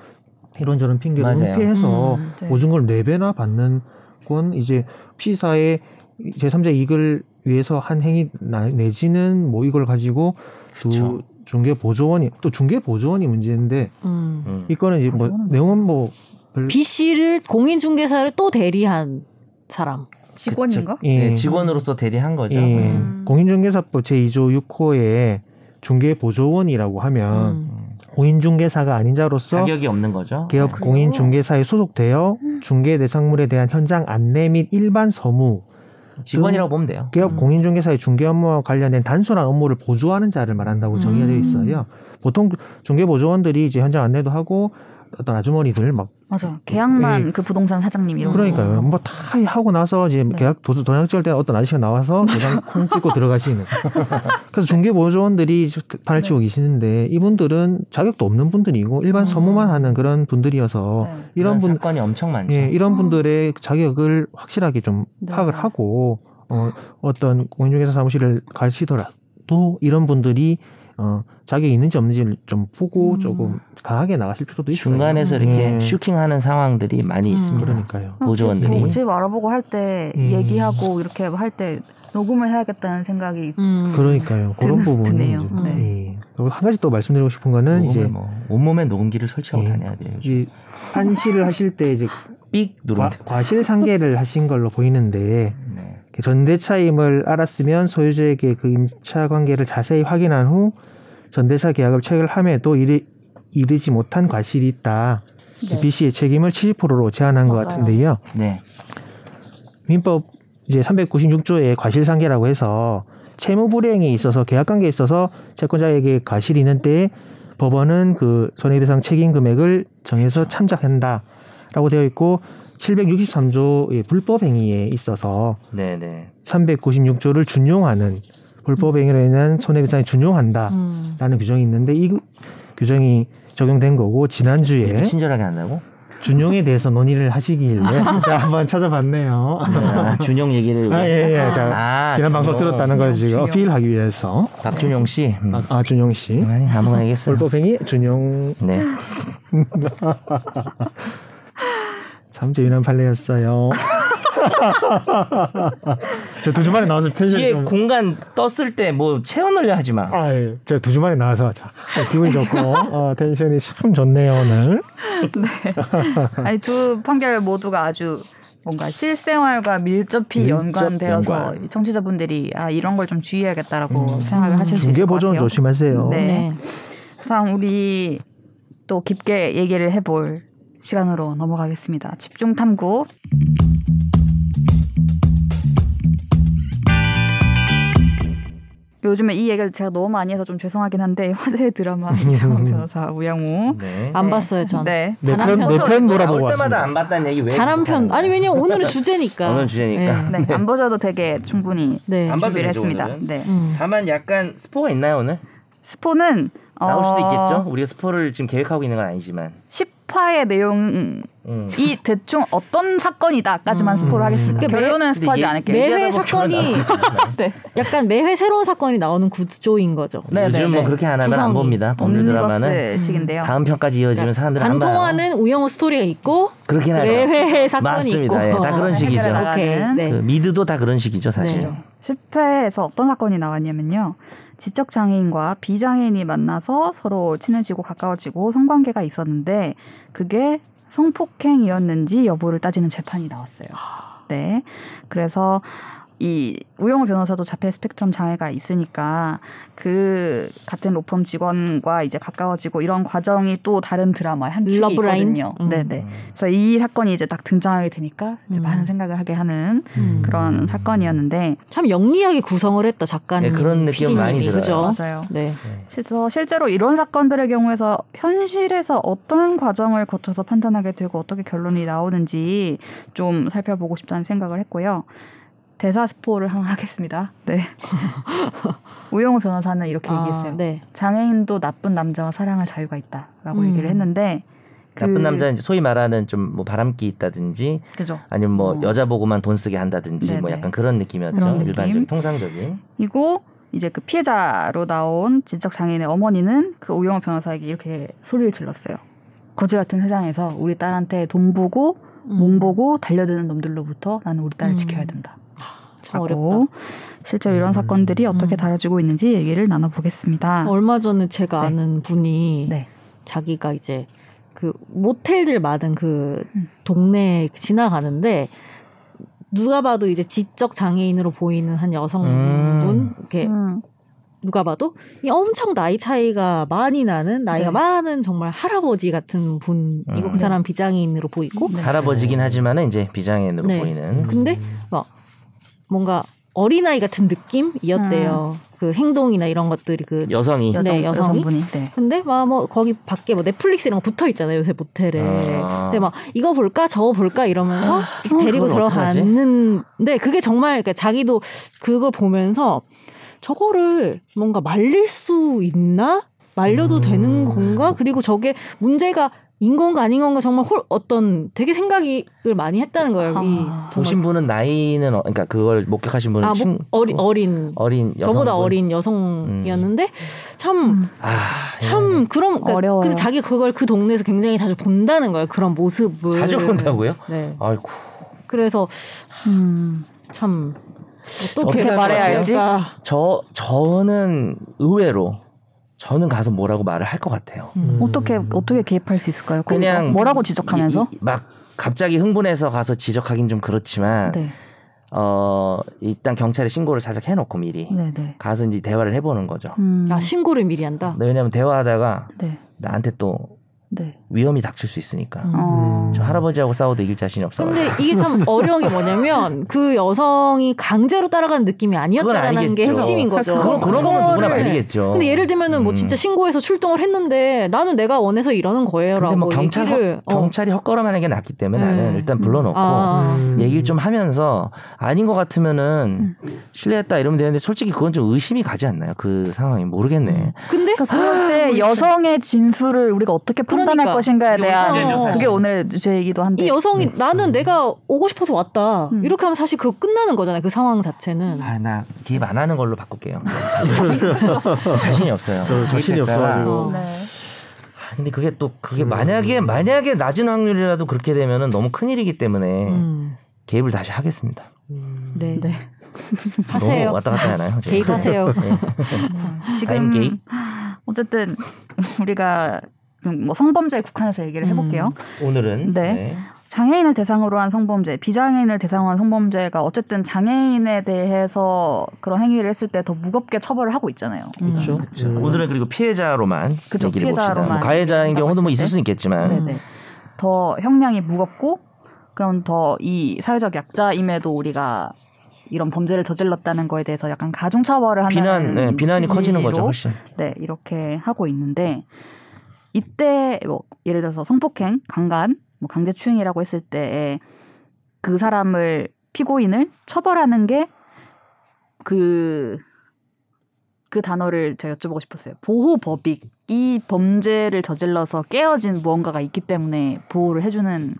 이런저런 핑계를 맞아요. 은폐해서 음, 네. 보증금을 네 배나 받는 건 이제 시사의 제3자 이익을 위해서 한 행위 나- 내지는 뭐 이걸 가지고 두 그쵸. 중개 보조원이 또 중개 보조원이 문제인데 음. 음. 이 건은 이제 뭐 내용은 뭐 별- B 씨를 공인 중개사를 또 대리한 사람. 직원인가? 예. 네, 직원으로서 대리한 거죠. 예. 음. 공인중개사법 제2조 6호에 중개보조원이라고 하면 음. 공인중개사가 아닌 자로서 자격이 없는 거죠. 개업 그래요? 공인중개사에 소속되어 중개 대상물에 대한 현장 안내 및 일반 서무 직원이라고 보면 돼요. 개업 음. 공인중개사의 중개 업무와 관련된 단순한 업무를 보조하는 자를 말한다고 정의가 되어 음. 있어요. 보통 중개 보조원들이 이제 현장 안내도 하고 어떤 아주머니들 막 맞아. 계약만 예. 그 부동산 사장님 이런 그러니까요. 거. 뭐다 하고 나서 이제 네. 계약 도서 도장 찍을 때 어떤 아저씨가 나와서 도장 콩 찍고 들어가시는. <laughs> 그래서 중개 보조원들이 판을 네. 치고 계시는데 이분들은 자격도 없는 분들이고 일반 음. 서무만 하는 그런 분들이어서 네. 이런 분 사건이 엄청 많죠. 예, 이런 분들의 자격을 확실하게 좀 네. 파악을 하고 어, 어떤 공인중개사 사무실을 가시더라도 이런 분들이 어, 자격이 있는지 없는지를 좀 보고 음. 조금 강하게 나가실 필요도 있어요. 중간에서 이렇게 예. 슈킹하는 상황들이 많이 음. 있습니다. 그러니까요. 보조원들이. 뭐집 알아보고 할때 음. 얘기하고 이렇게 할 때 녹음을 해야겠다는 생각이 음. 그러니까요. 그런 드- 부분이 드네요. 네. 예. 그리고 한 가지 또 말씀드리고 싶은 거는 이제 뭐 온몸에 녹음기를 설치하고 예. 다녀야 돼요. 이 판시를 하실 때 이제 삑 누르면 과, 돼요. 과실상계를 하신 걸로 보이는데 네. 전대차임을 알았으면 소유주에게 그 임차 관계를 자세히 확인한 후 전대차 계약을 체결함에도 이르, 이르지 못한 과실이 있다. 네. B 씨의 책임을 70%로 제한한 것 맞아요. 같은데요. 네. 민법 이제 396조의 과실상계라고 해서 채무 불이행에 있어서 계약 관계에 있어서 채권자에게 과실이 있는 때에 법원은 그 손해배상 책임 금액을 정해서 참작한다라고 되어 있고 763조의 불법 행위에 있어서 네, 네. 396조를 준용하는 불법 행위로 인한 손해배상에 준용한다라는 음. 규정이 있는데 이 규정이 적용된 거고 지난주에 친절하게 한다고? 준용에 대해서 논의를 하시길래 <laughs> 제가 한번 찾아봤네요. 아, 준용 얘기를 아, 예, 예. 자, 아, 지난 방송. 들었다는 걸 지금 준용. 어필하기 위해서. 박준용 씨. 음. 아, 아, 준용 씨. 아니, 아무거나 얘기했어요. 불법행위 준용 네. <laughs> <laughs> 참 재미난 판례였어요. 저두 주만에 나와서 뒤에 좀. 공간 떴을 때 뭐 채워넣으려 하지 마. 아, 예. 제가 두 주만에 나와서 자, 기분이 좋고 어, 텐션이 참 좋네요 오늘. <laughs> 아니 두 판결 모두가 아주 뭔가 실생활과 밀접히 밀접 연관되어서 연관. 청취자분들이 아 이런 걸 좀 주의해야겠다라고 생각을 하실 수 있을 중개 것 보존 같아요. 조심하세요. 네. 네. 다음 우리 또 깊게 얘기를 해볼 시간으로 넘어가겠습니다. 집중 탐구. 요즘에 이 얘기를 제가 너무 많이 해서 좀 죄송하긴 한데 <laughs> 화제의 드라마 이상한 <laughs> 변호사 우양우. 네. 안 네. 봤어요 전. 네. 네 단한 편, 편- 네편 몰아보고 때마다 왔습니다. 안 봤다는 얘기 왜? 단한 편. 아니? 왜냐면 오늘은 <laughs> 주제니까. 오늘은 주제니까. 네. 네, 안 보셔도 되게 충분히 네. 안 봐도 준비를 되죠, 했습니다. 오늘은? 네. 음. 다만 약간 스포가 있나요 오늘? 스포는 나올 수도 어, 있겠죠. 우리가 스포를 지금 계획하고 있는 건 아니지만. 10 화의 내용이 음. 대충 어떤 사건이다까지만 음. 스포를 하겠습니다. 그러니까 매- 결론은 스포하지 않을게요. 매회 사건이 <laughs> 네. 약간 매회 새로운 사건이 나오는 구조인 거죠. 네, 요즘 네, 뭐 네. 그렇게 안 하면 안. 봅니다. 법률 드라마는 옴니버스식인데요. 다음 편까지 이어지면 사람들은 안 봐요. 반통하는 우영우 스토리가 있고 그렇긴 하죠. 매회 사건이 맞습니다. 있고. 예, 다 그런 식이죠. 오케이. 네. 그 미드도 다 그런 식이죠 사실. 네. 10회에서 어떤 사건이 나왔냐면요. 지적 장애인과 비장애인이 만나서 서로 친해지고 가까워지고 성관계가 있었는데 그게 성폭행이었는지 여부를 따지는 재판이 나왔어요. 네. 그래서 이 우영우 변호사도 자폐 스펙트럼 장애가 있으니까 그 같은 로펌 직원과 이제 가까워지고 이런 과정이 또 다른 드라마의 한 축이 러브라인? 있거든요. 음. 네네. 그래서 이 사건이 이제 딱 등장하게 되니까 이제 음. 많은 생각을 하게 하는 음. 그런 사건이었는데 참 영리하게 구성을 했다 작가님. 네, 그런 느낌 PD님이. 많이 들어요. 그죠? 맞아요. 네. 그래서 실제로 이런 사건들의 경우에서 현실에서 어떤 과정을 거쳐서 판단하게 되고 어떻게 결론이 나오는지 좀 살펴보고 싶다는 생각을 했고요. 대사 스포를 하나 하겠습니다. 네. <laughs> 우영우 변호사는 이렇게 아, 얘기했어요. 네. 장애인도 나쁜 남자와 사랑할 자유가 있다라고 음. 얘기를 했는데 그- 나쁜 남자는 이제 소위 말하는 좀 뭐 바람기 있다든지 그죠. 아니면 뭐 어. 여자 보고만 돈 쓰게 한다든지 뭐 네네. 약간 그런 느낌이었죠. 그런 느낌. 일반적인 통상적인. 이고 이제 그 피해자로 나온 지적 장애인의 어머니는 그 우영우 변호사에게 이렇게 소리를 질렀어요. 거지 같은 세상에서 우리 딸한테 돈 보고 음. 몸 보고 달려드는 놈들로부터 나는 우리 딸을 음. 지켜야 된다. 참 어렵다. 실제로 이런 음. 사건들이 어떻게 음. 다뤄지고 있는지 얘기를 나눠보겠습니다. 얼마 전에 제가 네. 아는 분이 네. 자기가 이제 그 모텔들 많은 그 음. 동네 지나가는데 누가 봐도 이제 지적 장애인으로 보이는 한 여성분 음. 이렇게 음, 누가 봐도 이 엄청 나이 차이가 많이 나는 나이가 네. 많은 정말 할아버지 같은 분이고 음. 그 사람 비장애인으로 보이고 네. 할아버지긴 하지만은 이제 비장애인으로 네. 보이는. 근데 뭔가 어린아이 같은 느낌이었대요. 그 행동이나 이런 것들이 그 여성이 여성, 네, 여성이? 여성분이 네. 근데 막 뭐 거기 밖에 뭐 넷플릭스 이런 거 붙어 있잖아요 요새 모텔에. 아. 근데 막 이거 볼까 저거 볼까 이러면서 데리고 그걸 어떡하지? 들어갔는데 그게 정말 그러니까 자기도 그걸 보면서 저거를 뭔가 말릴 수 있나? 말려도 음. 되는 건가? 그리고 저게 문제가 인 건가 아닌 건가 정말 홀 어떤 되게 생각을 많이 했다는 거예요. 이 아. 보신 분은 나이는 어- 그러니까 그걸 목격하신 분은 아, 친, 뭐, 어린 어린 어린 여성 저보다 어린 여성이었는데 참 음. 아, 참 그런 그러니까 어려워요. 근데 자기 그걸 그 동네에서 굉장히 자주 본다는 거예요. 그런 모습을 자주 본다고요? 네. 아이고 그래서 음. 참 어떻게, 어떻게 말해야 할지? 저 저는 의외로 저는 가서 뭐라고 말을 할 것 같아요. 음. 어떻게 어떻게 개입할 수 있을까요? 그냥 뭐라고 지적하면서? 이- 이- 막 갑자기 흥분해서 가서 지적하긴 좀 그렇지만 네, 어 일단 경찰에 신고를 살짝 해놓고 미리 네, 네. 가서 이제 대화를 해보는 거죠. 음, 아 신고를 미리 한다. 네, 왜냐하면 대화하다가 네, 나한테 또 네. 위험이 닥칠 수 있으니까. 음. 어. 저 할아버지하고 싸워도 이길 자신이 없어. 근데 이게 참 <laughs> 어려운 게 뭐냐면 그 여성이 강제로 따라가는 느낌이 아니었다라는 게 알겠죠. 핵심인 거죠. 그건 그런 거면 누구나 말리겠죠. 근데 예를 들면은 뭐 음. 진짜 신고해서 출동을 했는데 나는 내가 원해서 이러는 거예요라고 근데 뭐 경찰 얘기를 헛, 경찰이 헛걸음하는 게 낫기 때문에 네. 나는 일단 불러놓고 아. 음. 얘기를 좀 하면서 아닌 것 같으면은 실례했다 이러면 되는데 솔직히 그건 좀 의심이 가지 않나요? 그 상황이 모르겠네. 근데 그러니까 그럴 때 여성의 진술을 우리가 어떻게 판단할 그러니까. 것인가에 대한. 그게 오늘 주제이기도 한데 이 여성이 네. 나는 내가 오고 싶어서 왔다 음. 이렇게 하면 사실 그거 끝나는 거잖아요. 그 상황 자체는. 아나 기입 안 하는 걸로 바꿀게요. 자신이, 자신이 없어요. 저 자신이 없어가지고. 어. 네. 아, 근데 그게 또 그게 만약에 만약에 낮은 확률이라도 그렇게 되면은 너무 큰 일이기 때문에 음. 개입을 다시 하겠습니다. 네. 네. 하세요. <laughs> 너무 왔다 갔다 하나요? 개입하세요. 네. 음, 지금? 어쨌든 우리가 뭐 성범죄에 국한해서 얘기를 해볼게요. 오늘은 네. 장애인을 대상으로 한 성범죄, 비장애인을 대상으로 한 성범죄가 어쨌든 장애인에 대해서 그런 행위를 했을 때 더 무겁게 처벌을 하고 있잖아요. 그렇죠. 그렇죠. 음. 오늘은 그리고 피해자로만 그쵸, 얘기를 봅시다. 피해자로만 뭐 가해자인 경우도 뭐 있을 때. 수는 있겠지만 네네. 더 형량이 무겁고 그럼 더 이 사회적 약자임에도 우리가 이런 범죄를 저질렀다는 거에 대해서 약간 가중처벌을 한다는 비난 네, 비난이 커지는 거죠 훨씬. 네, 이렇게 하고 있는데 이때 뭐 예를 들어서 성폭행, 강간, 뭐 강제추행이라고 했을 때그 사람을 피고인을 처벌하는 게그그 단어를 제가 여쭤보고 싶었어요. 보호법익. 이 범죄를 저질러서 깨어진 무언가가 있기 때문에 보호를 해주는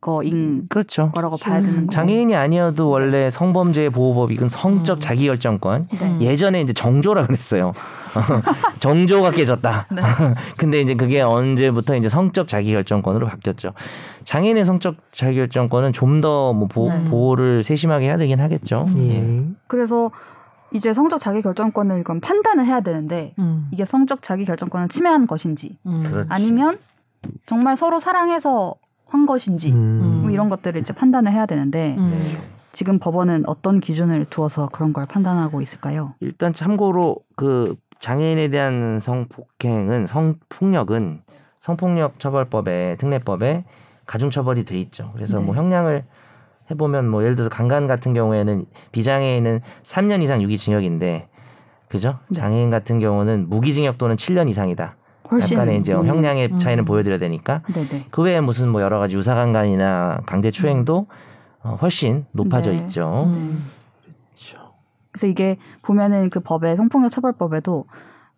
거인 그렇죠. 거라고 봐야 되는 거. 장애인이 아니어도 원래 성범죄 보호법익은 성적 음. 자기결정권. 네. 예전에 이제 정조라 그랬어요. <laughs> 정조가 깨졌다. 네. <laughs> 근데 이제 그게 언제부터 이제 성적 자기결정권으로 바뀌었죠. 장애인의 성적 자기결정권은 좀 더뭐 네. 보호를 세심하게 해야 되긴 하겠죠. 예. 예. 그래서 이제 성적 자기 결정권을 그럼 판단을 해야 되는데 음. 이게 성적 자기 결정권을 침해한 것인지 음. 그렇지. 아니면 정말 서로 사랑해서 한 것인지 음. 뭐 이런 것들을 이제 판단을 해야 되는데 음. 지금 법원은 어떤 기준을 두어서 그런 걸 판단하고 있을까요? 일단 참고로 그 장애인에 대한 성폭행은 성폭력은 성폭력 처벌법에 특례법에 가중처벌이 돼 있죠. 그래서 네. 뭐 형량을 해보면 뭐 예를 들어서 강간 같은 경우에는 비장애인은 3년 이상 유기징역인데 그죠? 네. 장애인 같은 경우는 무기징역 또는 7년 이상이다. 약간의 이제 높은- 형량의 차이는 음. 보여드려야 되니까 네네. 그 외에 무슨 뭐 여러 가지 유사강간이나 강제추행도 어, 훨씬 높아져 네. 있죠. 음. 그래서 이게 보면은 그 법의 성폭력 처벌법에도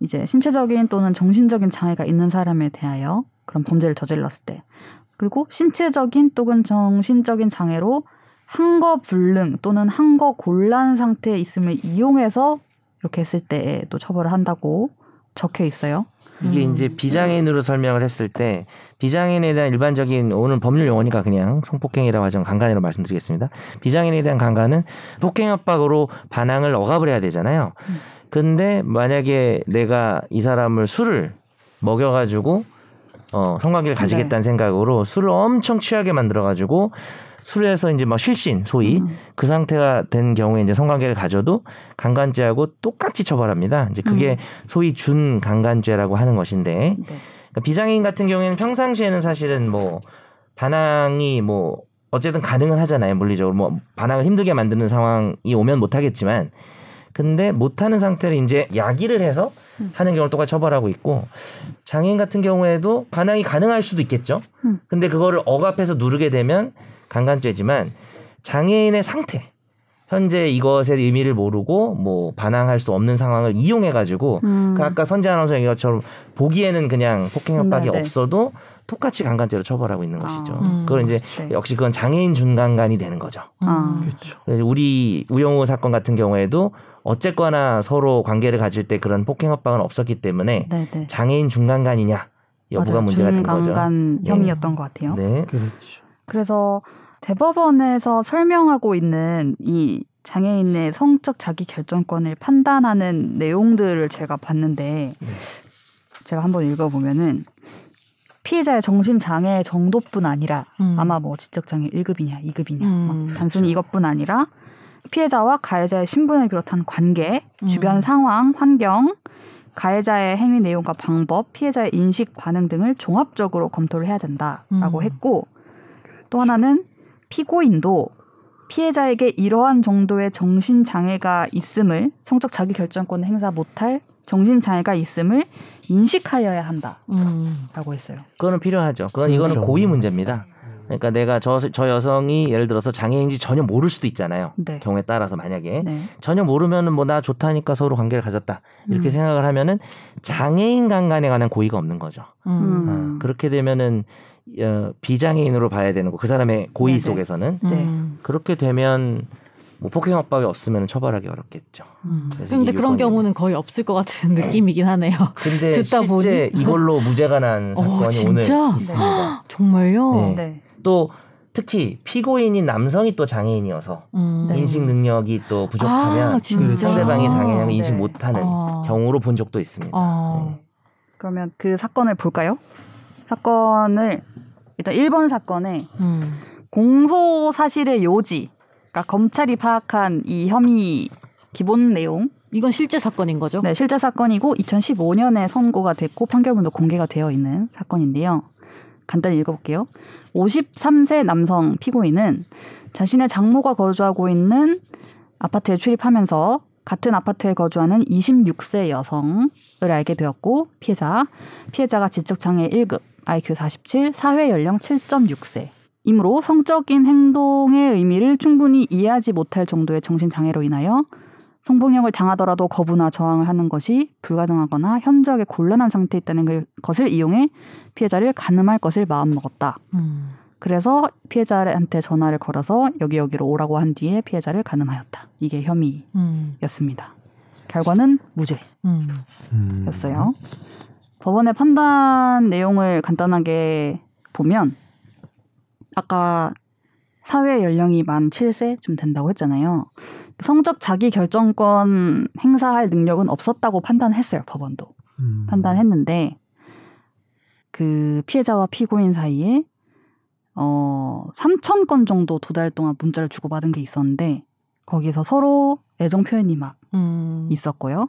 이제 신체적인 또는 정신적인 장애가 있는 사람에 대하여 그런 범죄를 저질렀을 때 그리고 신체적인 또는 정신적인 장애로 항거 불능 또는 항거 곤란 상태에 있음을 이용해서 이렇게 했을 때또 처벌을 한다고 적혀 있어요. 이게 음. 이제 비장애인으로 설명을 했을 때 비장애인에 대한 일반적인 오늘 법률 용어니까 그냥 성폭행이라고 하죠. 강간이라고 말씀드리겠습니다. 비장애인에 대한 강간은 폭행 협박으로 반항을 억압을 해야 되잖아요. 음. 근데 만약에 내가 이 사람을 술을 먹여가지고 어, 성관계를 가지겠다는 생각으로 술을 엄청 취하게 만들어가지고 술에서 이제 막 실신 소위 음. 그 상태가 된 경우에 이제 성관계를 가져도 강간죄하고 똑같이 처벌합니다. 이제 그게 소위 준 강간죄라고 하는 것인데 네. 그러니까 비장애인 같은 경우에는 평상시에는 사실은 뭐 반항이 뭐 어쨌든 가능은 하잖아요. 물리적으로 뭐 반항을 힘들게 만드는 상황이 오면 못 하겠지만 근데 못 하는 상태를 이제 야기를 해서 음. 하는 경우를 똑같이 처벌하고 있고 장애인 같은 경우에도 반항이 가능할 수도 있겠죠. 음. 근데 그거를 억압해서 누르게 되면 강간죄지만 장애인의 상태 현재 이것의 의미를 모르고 뭐 반항할 수 없는 상황을 이용해 가지고 음. 그 아까 선재 아나운서 얘기한 것처럼 보기에는 그냥 폭행 협박이 네, 네. 없어도 똑같이 강간죄로 처벌하고 있는 것이죠. 아. 음. 그건 이제 네. 역시 그건 장애인 준강간이 되는 거죠. 아. 그렇죠. 그래서 우리 우영우 사건 같은 경우에도 어쨌거나 서로 관계를 가질 때 그런 폭행 협박은 없었기 때문에 네네. 장애인 중간간이냐 여부가 맞아요. 문제가 된 거죠. 중강간 네. 혐의였던 것 같아요. 네. 그렇죠. 그래서 대법원에서 설명하고 있는 이 장애인의 성적 자기 결정권을 판단하는 내용들을 제가 봤는데 네. 제가 한번 읽어보면은 피해자의 정신 장애 정도뿐 아니라 음. 아마 뭐 지적 장애 1급이냐 2급이냐 음. 막 단순히 이것뿐 아니라 피해자와 가해자의 신분을 비롯한 관계, 음. 주변 상황, 환경, 가해자의 행위 내용과 방법, 피해자의 인식 반응 등을 종합적으로 검토를 해야 된다라고 음. 했고 또 하나는 피고인도 피해자에게 이러한 정도의 정신 장애가 있음을 성적 자기 결정권 행사 못할 정신 장애가 있음을 인식하여야 한다라고 음. 했어요. 그거는 필요하죠. 그건 이거는 그렇죠. 고의 문제입니다. 그러니까 내가 저, 저 여성이 예를 들어서 장애인지 전혀 모를 수도 있잖아요. 네. 경우에 따라서 만약에 네. 전혀 모르면은 뭐 나 좋다니까 서로 관계를 가졌다 이렇게 음. 생각을 하면은 장애인 간 간에 관한 고의가 없는 거죠. 음. 음. 어, 그렇게 되면은 어, 비장애인으로 봐야 되는 거 그 사람의 고의 네네. 속에서는 네. 음. 그렇게 되면 뭐 폭행협박이 없으면 처벌하기 어렵겠죠. 음. 근데 이게 그런. 경우는 거의 없을 것 같은 느낌이긴 하네요. 근데 <laughs> 듣다 실제 보니. 이걸로 <laughs> 무죄가 난 어, 사건이 오늘 진짜? 있습니다. <gasps> 정말요? 네. 네. 또 특히 피고인인 남성이 또 장애인이어서 음. 네. 인식 능력이 또 부족하면 아, 진짜? 상대방의 장애인을 인식 네. 못하는 아. 경우로 본 적도 있습니다. 아. 네. 그러면 그 사건을 볼까요? 사건을 일단 1번 사건에 음. 공소 사실의 요지, 그러니까 검찰이 파악한 이 혐의 기본 내용, 이건 실제 사건인 거죠? 네, 실제 사건이고 2015년에 선고가 됐고 판결문도 공개가 되어 있는 사건인데요. 간단히 읽어볼게요. 53세 남성 피고인은 자신의 장모가 거주하고 있는 아파트에 출입하면서 같은 아파트에 거주하는 26세 여성을 알게 되었고 피해자, 피해자가 지적장애 1급, IQ 47, 사회 연령 7.6세. 이므로 성적인 행동의 의미를 충분히 이해하지 못할 정도의 정신장애로 인하여 성폭력을 당하더라도 거부나 저항을 하는 것이 불가능하거나 현저하게 곤란한 상태에 있다는 걸- 것을 이용해 피해자를 가늠할 것을 마음먹었다. 음. 그래서 피해자한테 전화를 걸어서 여기 여기로 오라고 한 뒤에 피해자를 가늠하였다. 이게 혐의였습니다. 음. 결과는 무죄였어요. 음. 음. 법원의 판단 내용을 간단하게 보면 아까 사회 연령이 만 7세쯤 된다고 했잖아요. 성적 자기 결정권 행사할 능력은 없었다고 판단했어요. 법원도. 음. 판단했는데 그 피해자와 피고인 사이에 어 3천 건 정도 두 달 동안 문자를 주고받은 게 있었는데 거기서 서로 애정 표현이 막 음. 있었고요.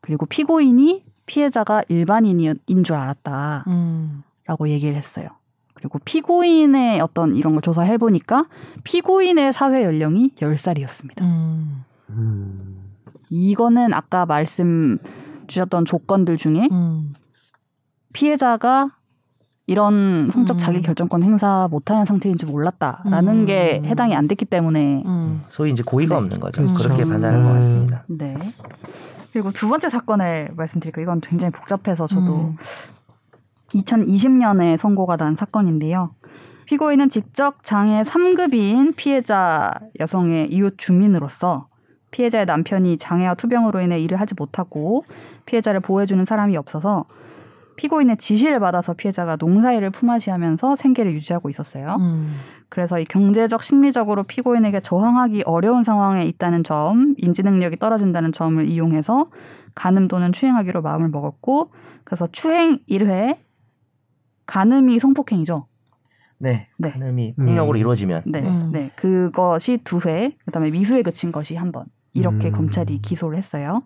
그리고 피고인이 피해자가 일반인인 줄 알았다라고 음. 얘기를 했어요. 그리고 피고인의 어떤 이런 걸 조사해 보니까 피고인의 사회 연령이 10살이었습니다. 음. 음. 이거는 아까 말씀 주셨던 조건들 중에 음. 피해자가 이런 성적 음. 자기 결정권 행사 못하는 상태인 줄 몰랐다라는 음. 게 해당이 안 됐기 때문에 음. 소위 이제 고의가 네. 없는 거죠. 그렇죠. 그렇게 판단한 것 음. 같습니다. 네. 그리고 두 번째 사건을 말씀드릴게요. 이건 굉장히 복잡해서 저도 음. 2020년에 선고가 난 사건인데요. 피고인은 직접 장애 3급인 피해자 여성의 이웃 주민으로서 피해자의 남편이 장애와 투병으로 인해 일을 하지 못하고 피해자를 보호해주는 사람이 없어서 피고인의 지시를 받아서 피해자가 농사일을 품앗이하면서 생계를 유지하고 있었어요. 음. 그래서 이 경제적, 심리적으로 피고인에게 저항하기 어려운 상황에 있다는 점, 인지 능력이 떨어진다는 점을 이용해서 간음 또는 추행하기로 마음을 먹었고, 그래서 추행 1회, 간음이 성폭행이죠. 네. 네. 간음이 음. 폭력으로 이루어지면 네, 음. 네, 그것이 두 회, 그다음에 미수에 그친 것이 한 번. 이렇게 음. 검찰이 기소를 했어요.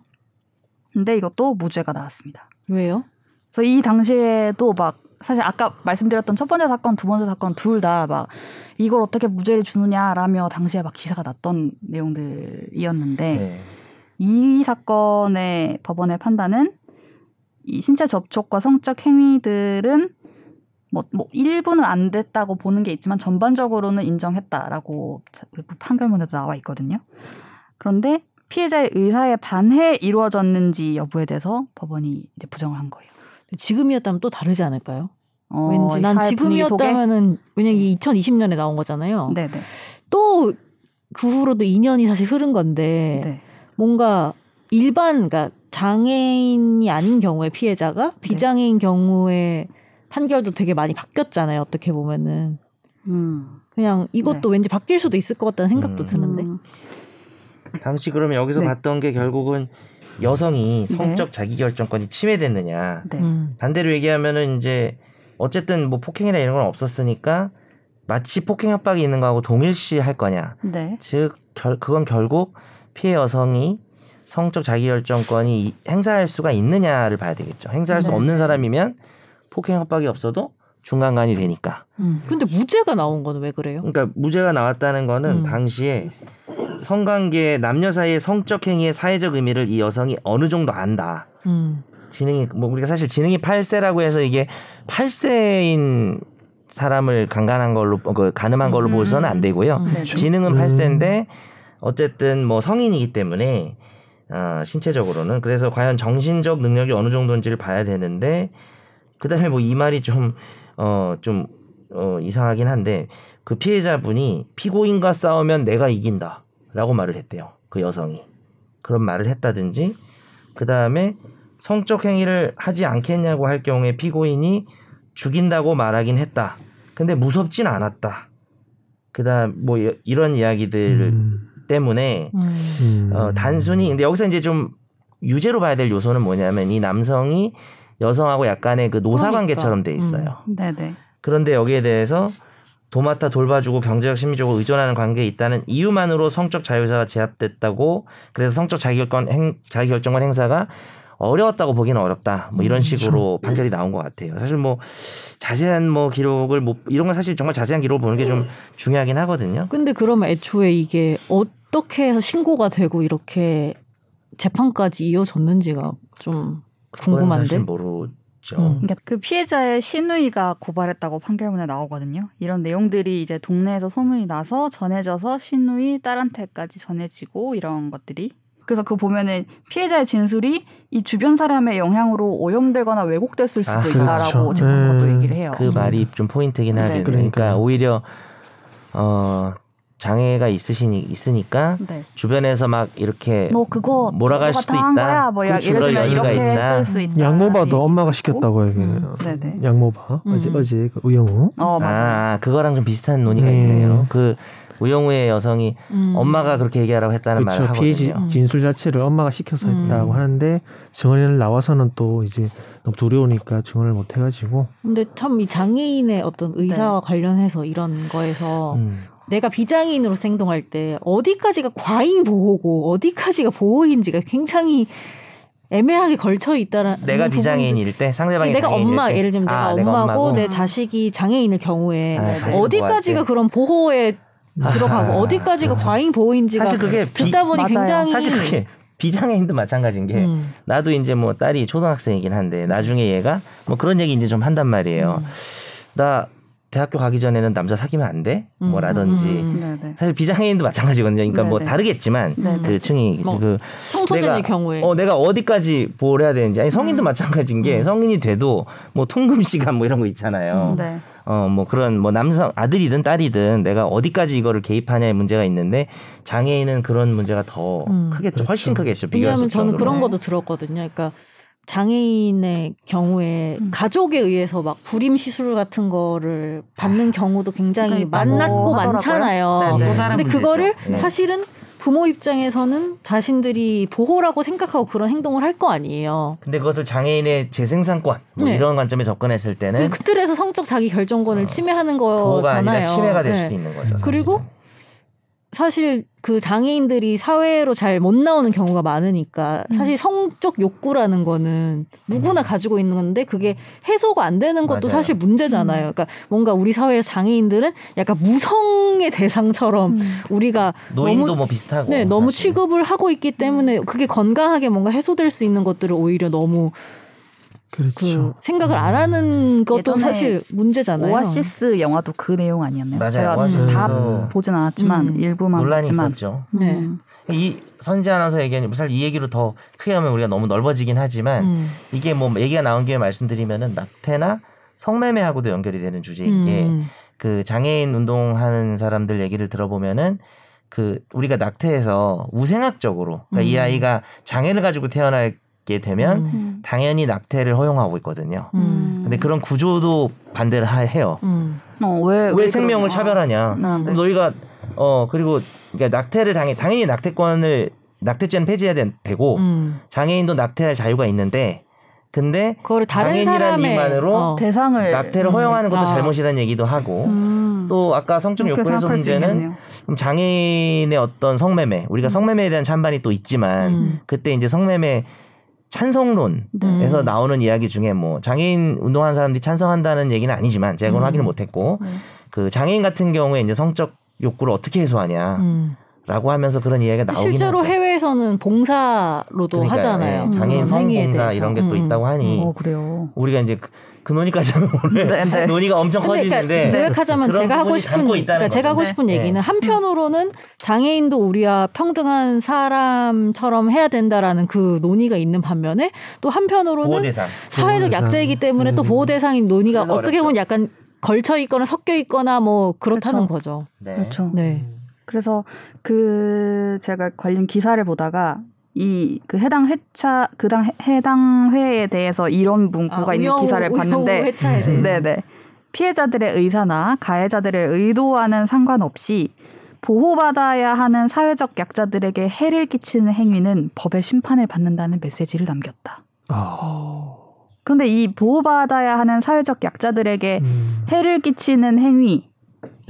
근데 이것도 무죄가 나왔습니다. 왜요? 그래서 이 당시에도 막 사실 아까 말씀드렸던 첫 번째 사건, 두 번째 사건 둘 다 막 이걸 어떻게 무죄를 주느냐라며 당시에 막 기사가 났던 내용들이었는데 네. 이 사건의 법원의 판단은 이 신체 접촉과 성적 행위들은 뭐, 뭐 일부는 안 됐다고 보는 게 있지만 전반적으로는 인정했다라고 판결문에도 나와 있거든요. 그런데 피해자의 의사에 반해 이루어졌는지 여부에 대해서 법원이 이제 부정을 한 거예요. 지금이었다면 또 다르지 않을까요? 어, 왠지 이 난? 지금이었다면은 왜냐면 이게 2020년에 나온 거잖아요. 네네. 또그 후로도 2년이 사실 흐른 건데 네. 뭔가 일반 그러니까 장애인이 아닌 경우에 피해자가 비장애인 경우에 판결도 되게 많이 바뀌었잖아요. 어떻게 보면은 음. 그냥 이것도 왠지 바뀔 수도 있을 것 같다는 생각도 음. 드는데. 음. 당시 그러면 여기서 네. 봤던 게 결국은 여성이 네. 성적 자기결정권이 침해됐느냐. 네. 음. 반대로 얘기하면은 이제 어쨌든 뭐 폭행이나 이런 건 없었으니까 마치 폭행 협박이 있는 거하고 동일시 할 거냐. 네. 즉 결, 그건 결국 피해 여성이 성적 자기결정권이 이- 행사할 수가 있느냐를 봐야 되겠죠. 행사할 수 네. 없는 사람이면 폭행 협박이 없어도 중간간이 되니까. 음. 근데 무죄가 나온 거는 왜 그래요? 그러니까 무죄가 나왔다는 거는 음. 당시에 성관계 남녀 사이의 성적 행위의 사회적 의미를 이 여성이 어느 정도 안다. 음. 지능이 뭐 우리가 사실 지능이 8세라고 해서 이게 8세인 사람을 강간한 걸로 그 가늠한 걸로 음. 보서는 안 되고요. 음. 네. 지능은 음. 8세인데 어쨌든 뭐 성인이기 때문에 어, 신체적으로는 그래서 과연 정신적 능력이 어느 정도인지를 봐야 되는데 그다음에 뭐 이 말이 좀어좀 어, 이상하긴 한데 그 피해자분이 피고인과 싸우면 내가 이긴다 라고 말을 했대요. 그 여성이 그런 말을 했다든지 그 다음에 성적 행위를 하지 않겠냐고 할 경우에 피고인이 죽인다고 말하긴 했다. 근데 무섭진 않았다. 그 다음 뭐 이- 이런 이야기들 음. 때문에 음. 음. 어, 단순히 근데 여기서 이제 좀 유죄로 봐야 될 요소는 뭐냐면 이 남성이 여성하고 약간의 그 노사 그러니까. 관계처럼 돼 있어요. 네네. 그런데 여기에 대해서 도맡아 돌봐주고 경제적 심리적으로 의존하는 관계에 있다는 이유만으로 성적 자유사가 제압됐다고 그래서 성적 자기결권 행, 자기결정권 행사가 어려웠다고 보기는 어렵다. 뭐 이런 식으로 판결이 나온 것 같아요. 사실 뭐 자세한 뭐 기록을 뭐 이런 건 사실 정말 자세한 기록을 보는 게 좀 중요하긴 하거든요. 근데 그러면 애초에 이게 어떻게 해서 신고가 되고 이렇게 재판까지 이어졌는지가 좀 궁금한데? 사실 모르 죠. 음. 그러니까 그 피해자의 신우이가 고발했다고 판결문에 나오거든요. 이런 내용들이 이제 동네에서 소문이 나서 전해져서 신우이 딸한테까지 전해지고 이런 것들이. 그래서 그거 보면은 피해자의 진술이 이 주변 사람의 영향으로 오염되거나 왜곡됐을 수도 아, 있다라고 그렇죠. 재판부도 네. 얘기를 해요. 그 말이 좀 포인트긴 네. 하겠네요. 그러니까. 오히려 어 장애가 있으시니 있으니까 네. 주변에서 막 이렇게 너 그거 몰아갈 수도 있다. 거야. 뭐 그렇죠. 예를 들면 이렇게 있다. 쓸수 있다. 양모바도 엄마가 시켰다고 얘기. 음. 네네. 양모바 어제 음. 어제 그 우영우. 어 맞아. 요 아, 그거랑 좀 비슷한 논의가 네. 있네요. 그 우영우의 여성이 음. 엄마가 그렇게 얘기하라고 했다는 말을 그렇죠. 피해 하거든요. 음. 진술 자체를 엄마가 시켜서 음. 했다고 하는데 증언을 나와서는 또 이제 너무 두려우니까 증언을 못 해가지고 근데 참 이 장애인의 어떤 의사와 관련해서 이런 거에서 음. 내가 비장애인으로 행동할 때 어디까지가 과잉 보호고 어디까지가 보호인지가 굉장히 애매하게 걸쳐 있다라. 내가 비장애인일 때 상대방이 내가 장애인일 엄마 때. 예를 들면 아, 내가 엄마고 엄마고? 내 자식이 장애인일 경우에 아, 자식을 어디까지가. 그런 보호에 들어가고 아하. 어디까지가 과잉 보호인지가 사실 그게 비, 듣다 보니 맞아요. 굉장히 사실 그게 비장애인도 마찬가지인 게 음. 나도 이제 뭐 딸이 초등학생이긴 한데 나중에 얘가 뭐 그런 얘기 이제 좀 한단 말이에요. 음. 나 대학교 가기 전에는 남자 사귀면 안 돼? 뭐라든지. 음. 네네. 사실 비장애인도 마찬가지거든요. 그러니까 뭐 네네. 다르겠지만 네네. 그 층이 뭐, 그 청소년의 내가- 경우에 어 내가 어디까지 보호를 해야 되는지 아니 성인도 음. 마찬가지인 게 음. 성인이 돼도 뭐 통금 시간 뭐 이런 거 있잖아요. 네. 어뭐 그런 뭐 남성 아들이든 딸이든 내가 어디까지 이거를 개입하냐의 문제가 있는데 장애인은 그런 문제가 더 음. 크겠죠. 훨씬 그렇죠. 크겠죠. 비교할 수 왜냐하면 저는 그런. 것도 들었거든요. 그러니까 장애인의 경우에 음. 가족에 의해서 막 불임 시술 같은 거를 받는 경우도 굉장히 그러니까 많았고 뭐. 많잖아요. 네네. 또 다른 근데. 그거를 예. 사실은 부모 입장에서는 자신들이 보호라고 생각하고 그런 행동을 할 거 아니에요. 근데 그것을 장애인의 재생산권 뭐 네. 이런 관점에 접근했을 때는 그 틀에서 성적 자기 결정권을 어, 침해하는 보호가 아니라 거잖아요. 침해가 될 네. 수도 있는 거죠. 그리고 사실 그 장애인들이 사회로 잘 못 나오는 경우가 많으니까 음. 사실 성적 욕구라는 거는 누구나 가지고 있는 건데 그게 해소가 안 되는 것도 맞아요. 사실 문제잖아요. 그러니까 뭔가 우리 사회의 장애인들은 약간 무성의 대상처럼 음. 우리가 노인도 너무 뭐 비슷하고 네, 너무 사실은. 취급을 하고 있기 때문에 그게 건강하게 뭔가 해소될 수 있는 것들을 오히려 너무 그 그렇죠. 생각을 안 하는 것도 사실 문제잖아요. 오아시스 영화도 그 내용 아니었나요? 맞아요. 제가 오아시스도 다 보진 않았지만 음. 일부만 논란이 봤지만 있었죠. 네. 음. 이 선지 아나운서 얘기하는 사실 이 얘기로 더 크게 하면 우리가 너무 넓어지긴 하지만 음. 이게 뭐 얘기가 나온 김에 말씀드리면은 낙태나 성매매하고도 연결이 되는 주제인 게 음. 그 장애인 운동하는 사람들 얘기를 들어보면은 그 우리가 낙태해서 우생학적으로 그러니까 이 음. 아이가 장애를 가지고 태어 나게 되면 음. 음. 당연히 낙태를 허용하고 있거든요. 음. 근데 그런 구조도 반대를 하- 해요. 음. 어, 왜, 왜 생명을 그러냐. 차별하냐? 아, 네. 그럼 너희가 어 그리고 그러니까 낙태를 당해 당연히 낙태권을 낙태죄는 폐지해야 되, 고 음. 장애인도 낙태할 자유가 있는데 근데 그거를 다른 장애인이라는 사람의 이유만으로 어. 대상을 낙태를 음. 허용하는 것도 아. 잘못이라는 얘기도 하고 음, 또 아까 성적 수 문제는 장애인의 어떤 성매매 우리가 성매매에 대한 찬반이 또 있지만 음. 그때 이제 성매매 찬성론에서 음. 나오는 이야기 중에 뭐 장애인 운동하는 사람들이 찬성한다는 얘기는 아니지만 제가 그건 음. 확인을 못했고 네. 그 장애인 같은 경우에 이제 성적 욕구를 어떻게 해소하냐 라고 음. 하면서 그런 이야기가 나오긴 실제로 하죠. 해외에서는 봉사로도 그러니까, 하잖아요. 예, 장애인 행위에 성봉사. 이런 게또 음, 있다고 하니 어 그래요. 우리가 이제 그, 그 논의까지 하면 오늘 네, 네. 논의가 엄청 그러니까 커지는데 요약하자면 그런 제가 하고 싶은 그러니까 제가 하고. 싶은 네. 얘기는 한편으로는 장애인도 우리와 평등한 사람처럼 해야 된다라는 그 논의가 있는 반면에 또 한편으로는 보호 대상 사회적 보호 약자이기. 때문에 또 음. 보호 대상인 논의가 어떻게 보면 약간 걸쳐 있거나 섞여 있거나 뭐 그렇다는 그렇죠. 거죠. 네. 그렇죠. 네. 그래서 그 제가 관련 기사를 보다가 이 그 해당 회차 그당 해- 해당 회에 대해서 이런 문구가 있는 기사를 봤는데. 네네 피해자들의 의사나 가해자들의 의도와는 상관없이 보호받아야 하는 사회적 약자들에게 해를 끼치는 행위는 법의 심판을 받는다는 메시지를 남겼다. 아, 그런데 이 보호받아야 하는 사회적 약자들에게 음. 해를 끼치는 행위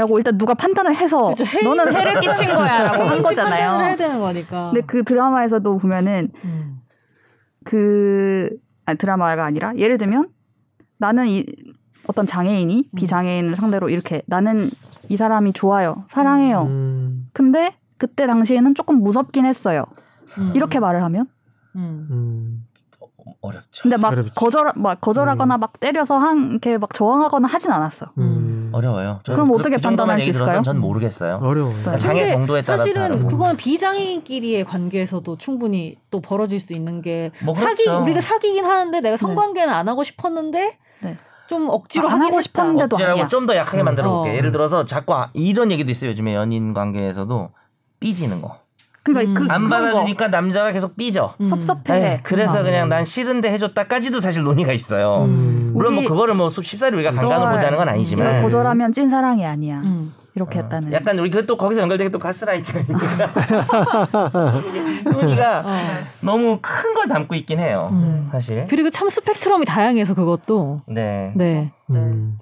라고 일단 누가 판단을 해서 그렇죠. 해를 너는 해를 끼친 거야 라고 한 판단을 해야 거잖아요. 되는 거니까. 근데 그 드라마에서도 보면은 음. 그 아니, 드라마가 아니라 예를 들면 나는 이 어떤 장애인이 음. 비장애인을 상대로 이렇게 나는 이 사람이 좋아요 사랑해요 음, 근데 그때 당시에는 조금 무섭긴 했어요 음. 이렇게 말을 하면 음. 음. 어렵죠. 근데 막 어렵지. 거절 막 거절하거나 막 때려서 한 이렇게 막 저항하거나 하진 않았어 음. 어려워요. 저는 그럼 그- 어떻게 그 판단할 수 있을까요? 전 모르겠어요. 어려워. 네. 장애 근데 정도에 따라 사실은. 그건 비장애인끼리의 관계에서도 충분히 또 벌어질 수 있는 게 뭐 사기 그렇죠. 우리가 사귀긴 하는데 내가 성관계는 안 하고 싶었는데 네. 좀 억지로 아, 하고. 싶었는데도 억지라고. 좀 더 약하게 만들어 볼게요. 어. 예를 들어서 자꾸 아- 이런 얘기도 있어요. 요즘에 연인 관계에서도 삐지는 거. 그러니까 음. 그안 그런 거 받아주니까 남자가 계속 삐져. 음. 섭섭해 에이, 그래서 막. 그냥 난 싫은데 해줬다까지도 사실 논의가 있어요. 음. 물론 뭐 그거를 뭐 쉽사리 우리가 너가 보자는 건 아니지만 거절하면 찐 사랑이 아니야 음. 이렇게 어, 했다는 약간 우리 그 또 거기서 연결된 게또 가스라이팅이니까 <laughs> 논의가 어. 너무 큰 걸 담고 있긴 해요. 음. 사실. 그리고 참 스펙트럼이 다양해서 그것도 네. 네. 음.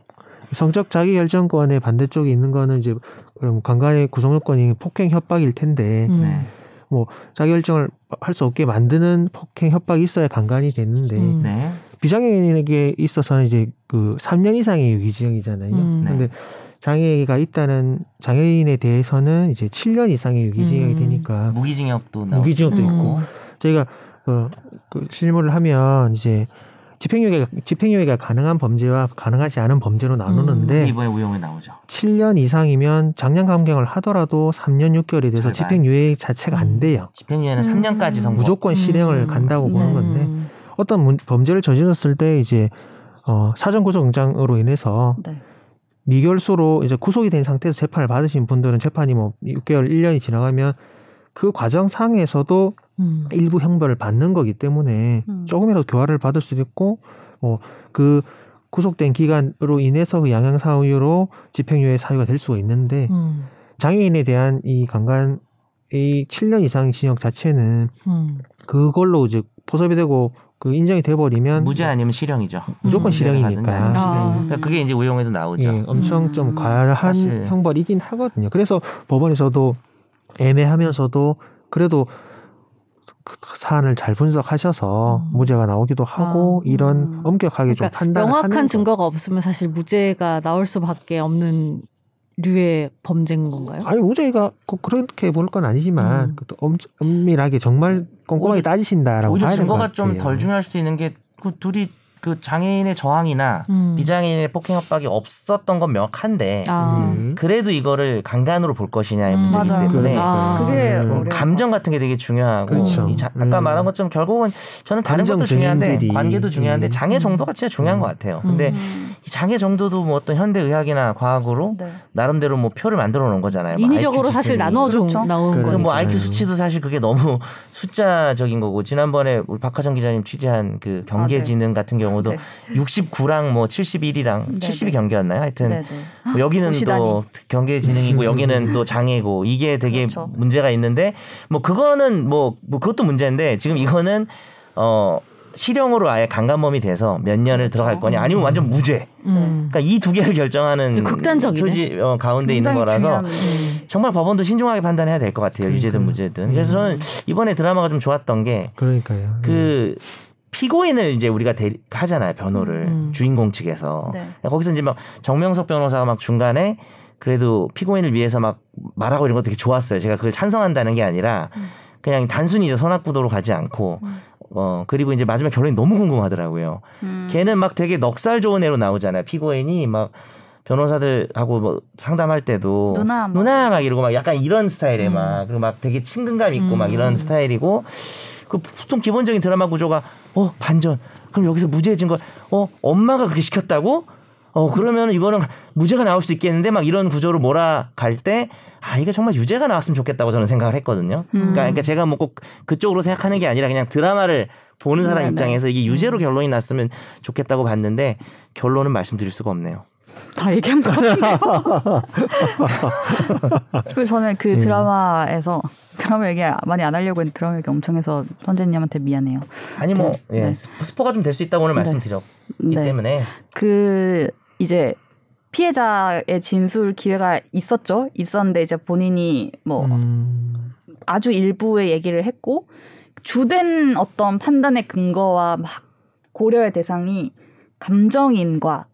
성적 자기 결정권의 반대쪽에 있는 거는 이제 그럼 간간의 구성 요건이 폭행 협박일 텐데 음. 네. 뭐 자기 결정을 할 수 없게 만드는 폭행 협박이 있어야 간간이 되는데 음. 네. 비장애인에게 있어서는 이제 그 3년 이상의 유기징역이잖아요. 음. 네. 근데 장애가 있다는 장애인에 대해서는 이제 7년 이상의 유기징역이 음. 되니까 무기징역도. 무기징역도 음. 있고 저희가 그, 그 실무를 하면 이제 집행유예가 집행유예가 가능한 범죄와 가능하지 않은 범죄로 나누는데 이번에 우영에 나오죠. 7년 이상이면 장량 감경을 하더라도 3년 6개월이 돼서 절반. 집행유예 자체가 안 돼요. 집행유예는 음. 3년까지 선고. 무조건 실행을 음. 간다고 보는 네. 건데 음. 어떤 문- 범죄를 저질렀을 때 이제 어, 사전 구속 영장으로 인해서 네. 미결소로 이제 구속이 된 상태에서 재판을 받으신 분들은 재판이 뭐 6개월, 1년이 지나가면 그 과정 상에서도 음. 일부 형벌을 받는 거기 때문에 음. 조금이라도 교화를 받을 수도 있고 뭐그 구속된 기간으로 인해서 그 양형 사유로 집행유예 사유가 될 수가 있는데 음. 장애인에 대한 이 강간 이 7년 이상 징역 자체는 음. 그걸로 이제 포섭이 되고 그 인정이 돼 버리면 무죄 아니면 실형이죠. 무조건 음. 실형이니까 아. 아. 그러니까 그게 이제 우영에도 나오죠. 예, 엄청 음. 좀 과한 사실. 형벌이긴 하거든요. 그래서 법원에서도 애매하면서도 그래도 그 사안을 잘 분석하셔서 음. 무죄가 나오기도 하고 아. 이런 음. 엄격하게 좀 그러니까 판단을 명확한 하는 증거가 없으면 사실 무죄가 나올 수밖에 없는 류의 범죄인 건가요? 아니 무죄가 꼭 그렇게 볼 건 아니지만 음. 그것도 엄, 엄밀하게 정말 꼼꼼하게 오히려- 따지신다라고 오히려 증거가 좀. 덜 중요할 수도 있는 게 그 둘이 그 장애인의 저항이나 음. 비장애인의 폭행 협박이 없었던 건 명확한데 아. 음. 그래도 이거를 간간으로 볼 것이냐의 음. 문제이기 맞아요. 때문에 아. 감정 같은 게 되게 중요하고 그렇죠. 이 자- 아까 음. 말한 것처럼 결국은 저는 다른 것도 중요한데 관계도 중요한데 음. 장애 정도가 진짜 중요한 음. 것 같아요. 근데 음. 이 장애 정도도 뭐 어떤 현대 의학이나 과학으로 네. 나름대로 뭐 표를 만들어 놓은 거잖아요. 뭐 인위적으로 사실 시스템이. 나눠줘 그렇죠. 나온. 그럼 뭐. IQ 수치도 사실 그게 너무 <laughs> 숫자적인 거고 지난번에 우리 박하정 기자님 취재한 그 경계지능 같은 경우도 네. 69랑 뭐 71이랑 네, 70이 네. 경계였나요? 하여튼 네, 네. 뭐 여기는 보시다니. 또 경계지능이고 여기는 또 장애고 이게 되게 그렇죠. 문제가 있는데 뭐 그거는 뭐, 뭐 그것도 문제인데 지금 이거는 어 실형으로 아예 강간범이 돼서 몇 년을 들어갈 거냐 아니면 완전 무죄. 음. 그러니까 이 두 개를 결정하는 되게 극단적이네. 표지 어, 가운데 있는 거라서 중요한 음. 정말 법원도 신중하게 판단해야 될 것 같아요. 유죄든 그러니까요. 무죄든. 그래서 저는 이번에 드라마가 좀 좋았던 게 그러니까요. 그 피고인을 이제 우리가 대, 하잖아요 변호를 음. 주인공 측에서 네. 거기서 이제 막 정명석 변호사가 막 중간에 그래도 피고인을 위해서 막 말하고 이런 것도 되게 좋았어요. 제가 그걸 찬성한다는 게 아니라 음. 그냥 단순히 이제 선악구도로 가지 않고 음. 어 그리고 이제 마지막 결론이 너무 궁금하더라고요. 음. 걔는 막 되게 넉살 좋은 애로 나오잖아요. 피고인이 막 변호사들하고 뭐 상담할 때도 누나 뭐. 누나 막 이러고 막 약간 이런 스타일에 음. 막 그리고 막 되게 친근감 있고 막 음. 이런 스타일이고 그 보통 기본적인 드라마 구조가 어 반전 그럼 여기서 무죄해진 걸어 엄마가 그렇게 시켰다고 어 그러면 이거는 무죄가 나올 수 있겠는데 막 이런 구조로 몰아갈 때 아 이게 정말 유죄가 나왔으면 좋겠다고 저는 생각을 했거든요. 음. 그러니까, 그러니까 제가 뭐 꼭 그쪽으로 생각하는 게 아니라 그냥 드라마를 보는 사람 네네. 입장에서 이게 유죄로 결론이 났으면 좋겠다고 봤는데 결론은 말씀드릴 수가 없네요. 다 얘기한 거 같은데요. <laughs> 그리고 저는 그 음. 드라마에서 드라마 얘기 많이 안 하려고 했는데 드라마 얘기 엄청 해서 선재님한테 미안해요. 아니 뭐 네. 예, 네. 스포- 스포가 좀 될 수 있다고 오늘 네. 말씀드렸기 네. 때문에 그 이제 피해자의 진술 기회가 있었죠. 있었는데 이제 본인이 뭐 음. 아주 일부의 얘기를 했고 주된 어떤 판단의 근거와 막 고려의 대상이 감정인과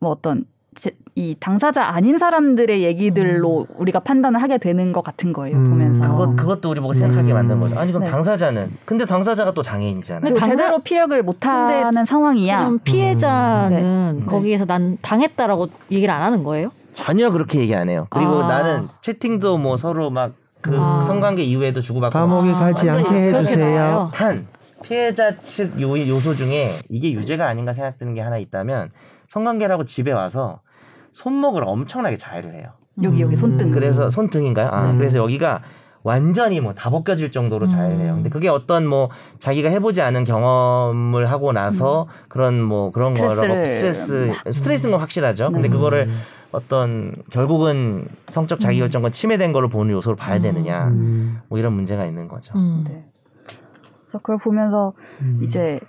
뭐 어떤 제- 이 당사자 아닌 사람들의 얘기들로 우리가 판단을 하게 되는 것 같은 거예요 음. 보면서 그것 그것도 우리 보고 생각하게 음. 만든 거죠. 아니 그럼 네. 당사자는 근데 당사자가 또 장애인이잖아요. 당사- 제대로 피력을 못하는 상황이야. 그럼 피해자는 네. 거기에서 난 당했다라고 얘기를 안 하는 거예요? 전혀 그렇게 얘기 안 해요. 그리고 아. 나는 채팅도 뭐 서로 막그 아. 성관계 이후에도 주고받고 감옥에 아, 가지 않게 해주세요. 단 피해자 측 요, 요소 중에 이게 유죄가 아닌가 생각드는 게 하나 있다면 성관계라고 집에 와서 손목을 엄청나게 자해를 해요. 여기 여기 손등. 음. 그래서 손등인가요? 아, 네. 그래서 여기가 완전히 뭐 다 벗겨질 정도로 자해를 해요. 음. 근데 그게 어떤 뭐 자기가 해보지 않은 경험을 하고 나서 그런 뭐 그런 거라고 스트레스 스트레스인 건 확실하죠. 근데 네. 그거를 음. 어떤 결국은 성적 자기결정권 침해된 거를 보는 요소로 봐야 음. 되느냐 음. 뭐 이런 문제가 있는 거죠. 음. 네. 그래서 그걸 보면서 음. 이제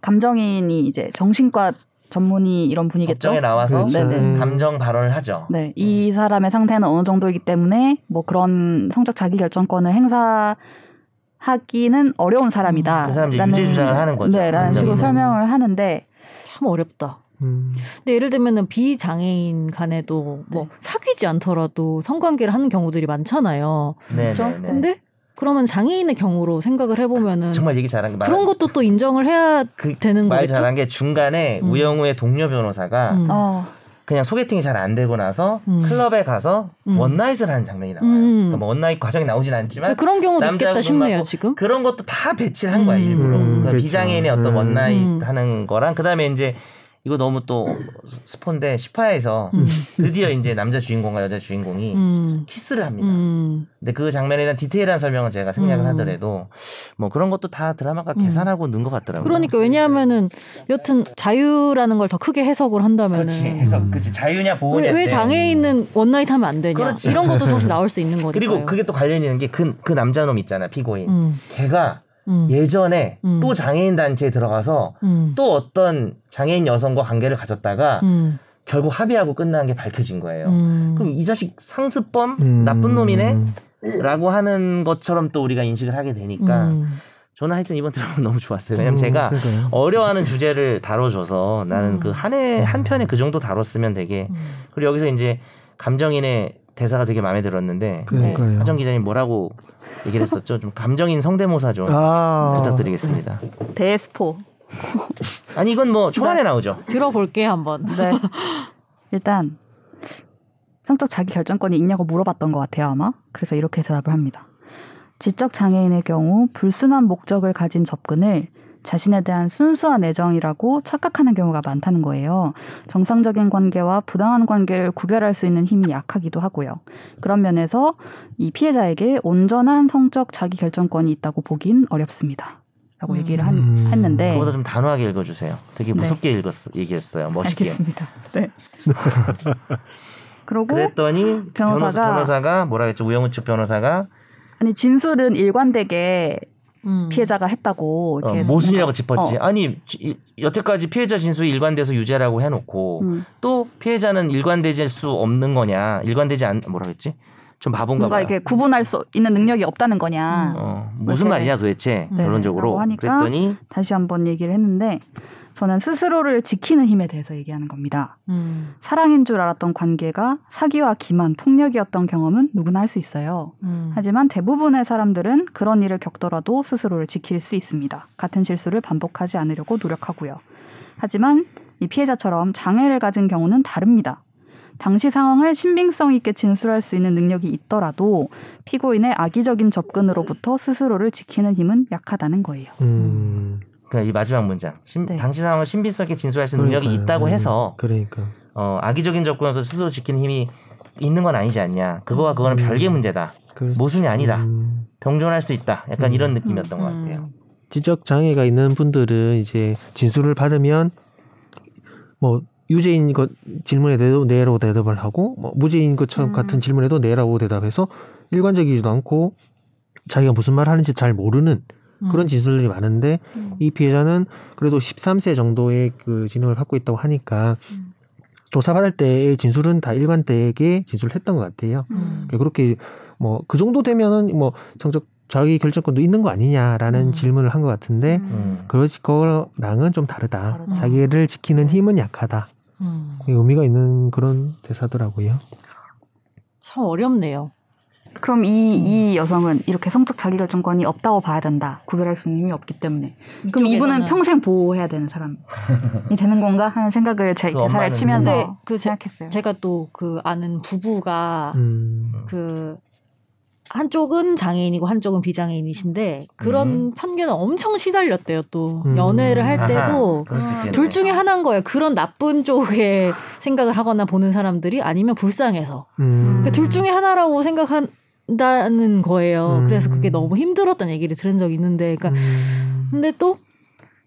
감정인이 이제 정신과 전문의 이런 분이겠죠. 법정에 나와서 그렇죠. 네네. 음. 감정 발언을 하죠. 네, 이 사람의 상태는 어느 정도이기 때문에 뭐 그런 성적 자기 결정권을 행사 하기는 어려운 사람이다. 그 사람 이제 라는- 유죄 주장을 하는 거죠. 네, 라는 식으로 감정인은. 설명을 하는데 참 어렵다. 음. 근데 예를 들면은 비장애인 간에도 뭐 네. 사귀지 않더라도 성관계를 하는 경우들이 많잖아요. 네, 그렇죠? 네, 네. 근데 그러면 장애인의 경우로 생각을 해보면은 정말 얘기 잘한 게 말- 그런 것도 또 인정을 해야 그 되는 말 거겠죠? 잘한 게 중간에 음. 우영우의 동료 변호사가 음. 어, 그냥 소개팅이 잘 안 되고 나서 음. 클럽에 가서 음. one night을 하는 장면이 나와요. 음. 그러니까 뭐 one night 과정이 나오진 않지만 그런 경우도 있겠다 싶네요 지금. 그런 것도 다 배치를 한 거야 음. 일부러. 음, 그러니까 그렇죠. 비장애인의 어떤 음. one night 음. 하는 거랑 그다음에 이제 이거 너무 또 스포인데 10화에서 음. 드디어 이제 남자 주인공과 여자 주인공이 음. 키스를 합니다. 음. 근데 그 장면에 대한 디테일한 설명은 제가 생략을 음. 하더라도 뭐 그런 것도 다 드라마가 음. 계산하고 넣은 것 같더라고요. 그러니까 왜냐하면은 여튼 자유라는 걸 더 크게 해석을 한다면은 그렇지 해서 그렇지 자유냐 보호냐 왜, 왜 때. 장애인은 one night 하면 안 되냐 그렇지. 이런 것도 사실 <laughs> 나올 수 있는 거니까요. 그리고 그게 또 관련이 있는 게 그 그 남자놈 있잖아 피고인 음, 걔가 음, 예전에 음. 또 장애인 단체에 들어가서 음, 또 어떤 장애인 여성과 관계를 가졌다가 음, 결국 합의하고 끝난 게 밝혀진 거예요. 음. 그럼 이 자식 상습범 음. 나쁜 놈이네라고 하는 것처럼 또 우리가 인식을 하게 되니까 음. 저는 하여튼 이번 드라마 너무 좋았어요. 왜냐면 음, 제가 그러니까요. 어려워하는 주제를 다뤄줘서 나는 음. 그한해 한 편에 그 정도 다뤘으면 되게 음. 그리고 여기서 이제 감정인의 대사가 되게 마음에 들었는데 그러니까요. 하정 기자님 뭐라고 얘기를 했었죠? 좀 감정인 성대모사 좀 아. 부탁드리겠습니다. 대스포. 아니 이건 뭐 초반에 나오죠. 들어볼게 한번. 네. 일단 성적 자기 결정권이 있냐고 물어봤던 것 같아요 아마. 그래서 이렇게 대답을 합니다. 지적 장애인의 경우 불순한 목적을 가진 접근을 자신에 대한 순수한 애정이라고 착각하는 경우가 많다는 거예요. 정상적인 관계와 부당한 관계를 구별할 수 있는 힘이 약하기도 하고요. 그런 면에서 이 피해자에게 온전한 성적 자기 결정권이 있다고 보긴 어렵습니다. 라고 음. 얘기를 한- 음. 했는데 그보다 좀 단호하게 읽어주세요. 되게 네. 무섭게 읽었어, 얘기했어요. 멋있게. 알겠습니다. 네. <laughs> 그러고 그랬더니 변호사, 변호사가- 변호사가 뭐라 그랬죠? 우영우 측 변호사가 아니 진술은 일관되게 음. 피해자가 했다고 어, 이렇게 모순이라고 뭔가- 짚었지. 어, 아니 이- 여태까지 피해자 진술이 일관돼서 유죄라고 해놓고 음. 또 피해자는 일관되질 수 없는 거냐? 일관되지 않 뭐라 그랬지? 좀 바본가 뭔가 봐요. 이렇게 구분할 수 있는 능력이 없다는 거냐. 어, 무슨 말이냐 도대체 네, 결론적으로 그랬더니 다시 한번 얘기를 했는데 저는 스스로를 지키는 힘에 대해서 얘기하는 겁니다. 음. 사랑인 줄 알았던 관계가 사기와 기만, 폭력이었던 경험은 누구나 할 수 있어요. 음. 하지만 대부분의 사람들은 그런 일을 겪더라도 스스로를 지킬 수 있습니다. 같은 실수를 반복하지 않으려고 노력하고요. 하지만 이 피해자처럼 장애를 가진 경우는 다릅니다. 당시 상황을 신빙성 있게 진술할 수 있는 능력이 있더라도 피고인의 악의적인 접근으로부터 스스로를 지키는 힘은 약하다는 거예요. 음. 그러니까 이 마지막 문장 신- 네. 당시 상황을 신비성 있게 진술할 수 있는 능력이. 있다고 음, 해서 그러니까 어, 악의적인 접근을 스스로 지키는 힘이 있는 건 아니지 않냐. 그거와 그거는 음. 별개 문제다. 그, 모순이 아니다. 음, 병존할 수 있다. 약간 음. 이런 느낌이었던 것 음. 같아요. 지적 장애가 있는 분들은 이제 진술을 받으면 뭐 유죄인 것 질문에 대도 네라고 대답을 하고 뭐 무죄인 것처럼 음. 같은 질문에도 네라고 대답해서 일관적이지도 않고 자기가 무슨 말 하는지 잘 모르는 그런 음. 진술들이 많은데 음. 이 피해자는 그래도 13세 정도의 그 지능을 갖고 있다고 하니까 음. 조사받을 때의 진술은 다 일관되게 진술을 했던 것 같아요. 음. 그렇게 뭐 그 정도 되면은 뭐 성적 자기 결정권도 있는 거 아니냐라는 음. 질문을 한 것 같은데 음. 그렇지 거랑은 좀 다르다. 다르다. 자기를 지키는 힘은 약하다. 음. 의미가 있는 그런 대사더라고요. 참 어렵네요. 그럼 이, 이 여성은 이렇게 성적 자기결정권이 없다고 봐야 된다. 구별할 수 있는 힘이 없기 때문에. 그럼 이분은 평생 보호해야 되는 사람이 되는 건가 하는 생각을 제 그 대사를 치면서 그 제- 생각했어요. 제가 또 그 아는 부부가 음. 그 한쪽은 장애인이고 한쪽은 비장애인이신데 그런 음. 편견은 엄청 시달렸대요. 또 음. 연애를 할 때도 아하. 둘 중에 하나인 거예요. 그런 나쁜 쪽에 <sighs> 생각을 하거나 보는 사람들이 아니면 불쌍해서 음. 그둘 중에 하나라고 생각한다는 거예요. 음. 그래서 그게 너무 힘들었던 얘기를 들은 적이 있는데, 그러니까 음. 근데 또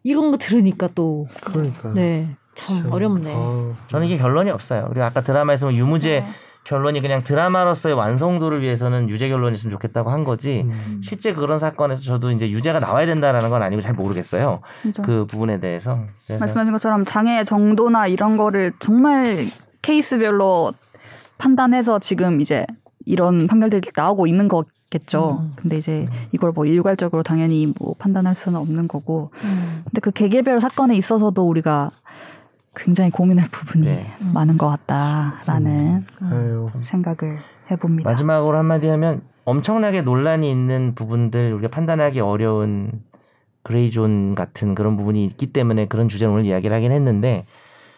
이런 거 들으니까 또 그러니까 네. 참 어렵네. 어, 저는 이게 결론이 없어요. 그리고 아까 드라마에서 뭐 유무죄 네. 결론이 그냥 드라마로서의 완성도를 위해서는 유죄 결론이었으면 좋겠다고 한 거지. 음. 실제 그런 사건에서 저도 이제 유죄가 나와야 된다라는 건 아니고 잘 모르겠어요. 진짜. 그 부분에 대해서. 그래서 말씀하신 것처럼 장애 정도나 이런 거를 정말 케이스별로 판단해서 지금 이제 이런 판결들이 나오고 있는 거겠죠. 음. 근데 이제 이걸 뭐 일괄적으로 당연히 뭐 판단할 수는 없는 거고. 음. 근데 그 개개별 사건에 있어서도 우리가 굉장히 고민할 부분이 네. 많은 것 같다라는 아유. 생각을 해봅니다. 마지막으로 한마디 하면 엄청나게 논란이 있는 부분들 우리가 판단하기 어려운 gray zone 같은 그런 부분이 있기 때문에 그런 주제를 오늘 이야기를 하긴 했는데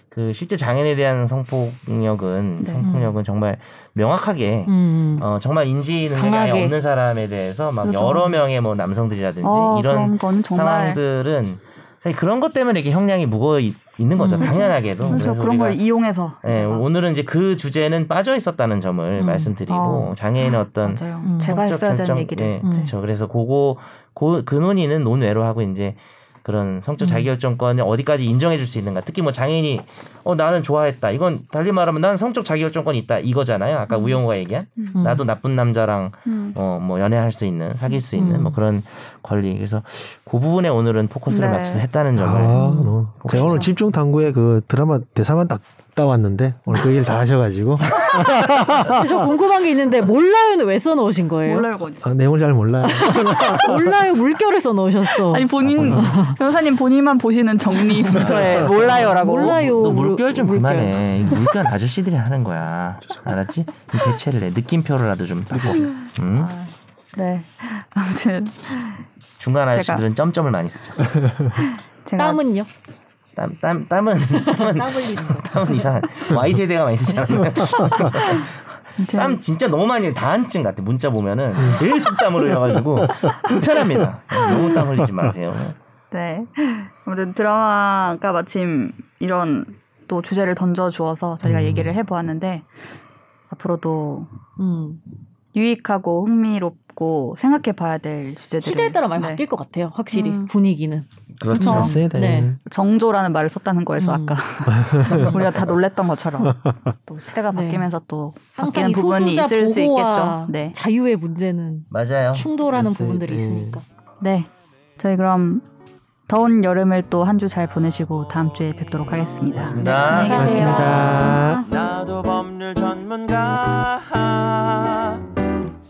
그 실제 장애인에 대한 성폭력은 네. 성폭력은 정말 명확하게 음. 어, 정말 인지 능력이. 없는 사람에 대해서 막 그렇죠. 여러 명의 뭐 남성들이라든지 어, 이런 상황들은 사실 그런 것 때문에 이렇게 형량이 무거워 있- 있는 거죠. 음. 당연하게도. 그렇죠. 그런 걸 이용해서 예, 제가 오늘은 이제 그 주제는 빠져 있었다는 점을 음. 말씀드리고 어. 장애인의 어떤 맞아요. 음. 제가 했어야 되는 결정, 얘기를 예, 음. 그렇죠. 그래서 그거 그, 그 논의는 논외로 하고 이제 그런 성적 음. 자기결정권을 어디까지 인정해 줄 수 있는가. 특히 뭐 장애인이 어 나는 좋아했다. 이건 달리 말하면 나는 성적 자기결정권이 있다. 이거잖아요. 아까 음. 우영우가 얘기한 음. 나도 나쁜 남자랑 음. 어뭐 연애할 수 있는 사귈 수 있는 음. 뭐 그런 권리. 그래서 그 부분에 오늘은 포커스를 네. 맞춰서 했다는 점을 아, 뭐. 제가 오늘 집중 탐구에 그 드라마 대사만 딱 따왔는데 오늘 그 일 다 하셔가지고 저 궁금한 게 있는데 몰라요는 왜 써놓으신 거예요? 몰라요, 건 아, 내용을 잘 몰라요. <laughs> 몰라요 물결을 써놓으셨어. 아니 본인 변호사님 본인만 보시는 정리 문서에 <laughs> 몰라요라고. 몰라요. 너 물결 좀 물결. 그만해. 이 물결 아저씨들이 하는 거야. 알았지? 이 대체를 해. 느낌표라도 좀 따고. 응? 아, 네. 아무튼 중간 제가- 아저씨들은 점점을 많이 쓰죠. 제가 땀은요? 땀, 땀, 땀은, 땀은, 땀. 땀은 이상한. Y 세대가 많이 쓰잖아요. 아무튼 땀 진짜 너무 많이 다한증 같아. 문자 보면은 계속 땀을 흘려가지고 불편합니다. 너무 땀 흘리지 마세요. 네. 아무튼 드라마가 마침 이런 또 주제를 던져 주어서 저희가 음. 얘기를 해보았는데 앞으로도 음. 유익하고 흥미롭 고 생각해 봐야 될 주제들. 시대에 따라 많이 네. 바뀔 것 같아요. 확실히 음. 분위기는. 그렇죠. 맞습니다. 네. 정조라는 말을 썼다는 거에서 음. 아까 <laughs> 우리가 다 놀랬던 것처럼 또 시대가 네. 바뀌면서 또 항상 바뀌는 이 부분이 있을 수 있겠죠. 네. 자유의 문제는 맞아요. 충돌하는 글쎄, 부분들이 네. 있으니까. 네. 저희 그럼 더운 여름을 또 한 주 잘 보내시고 다음 주에 뵙도록 하겠습니다. 고맙습니다. 네, 계세요. 고맙습니다.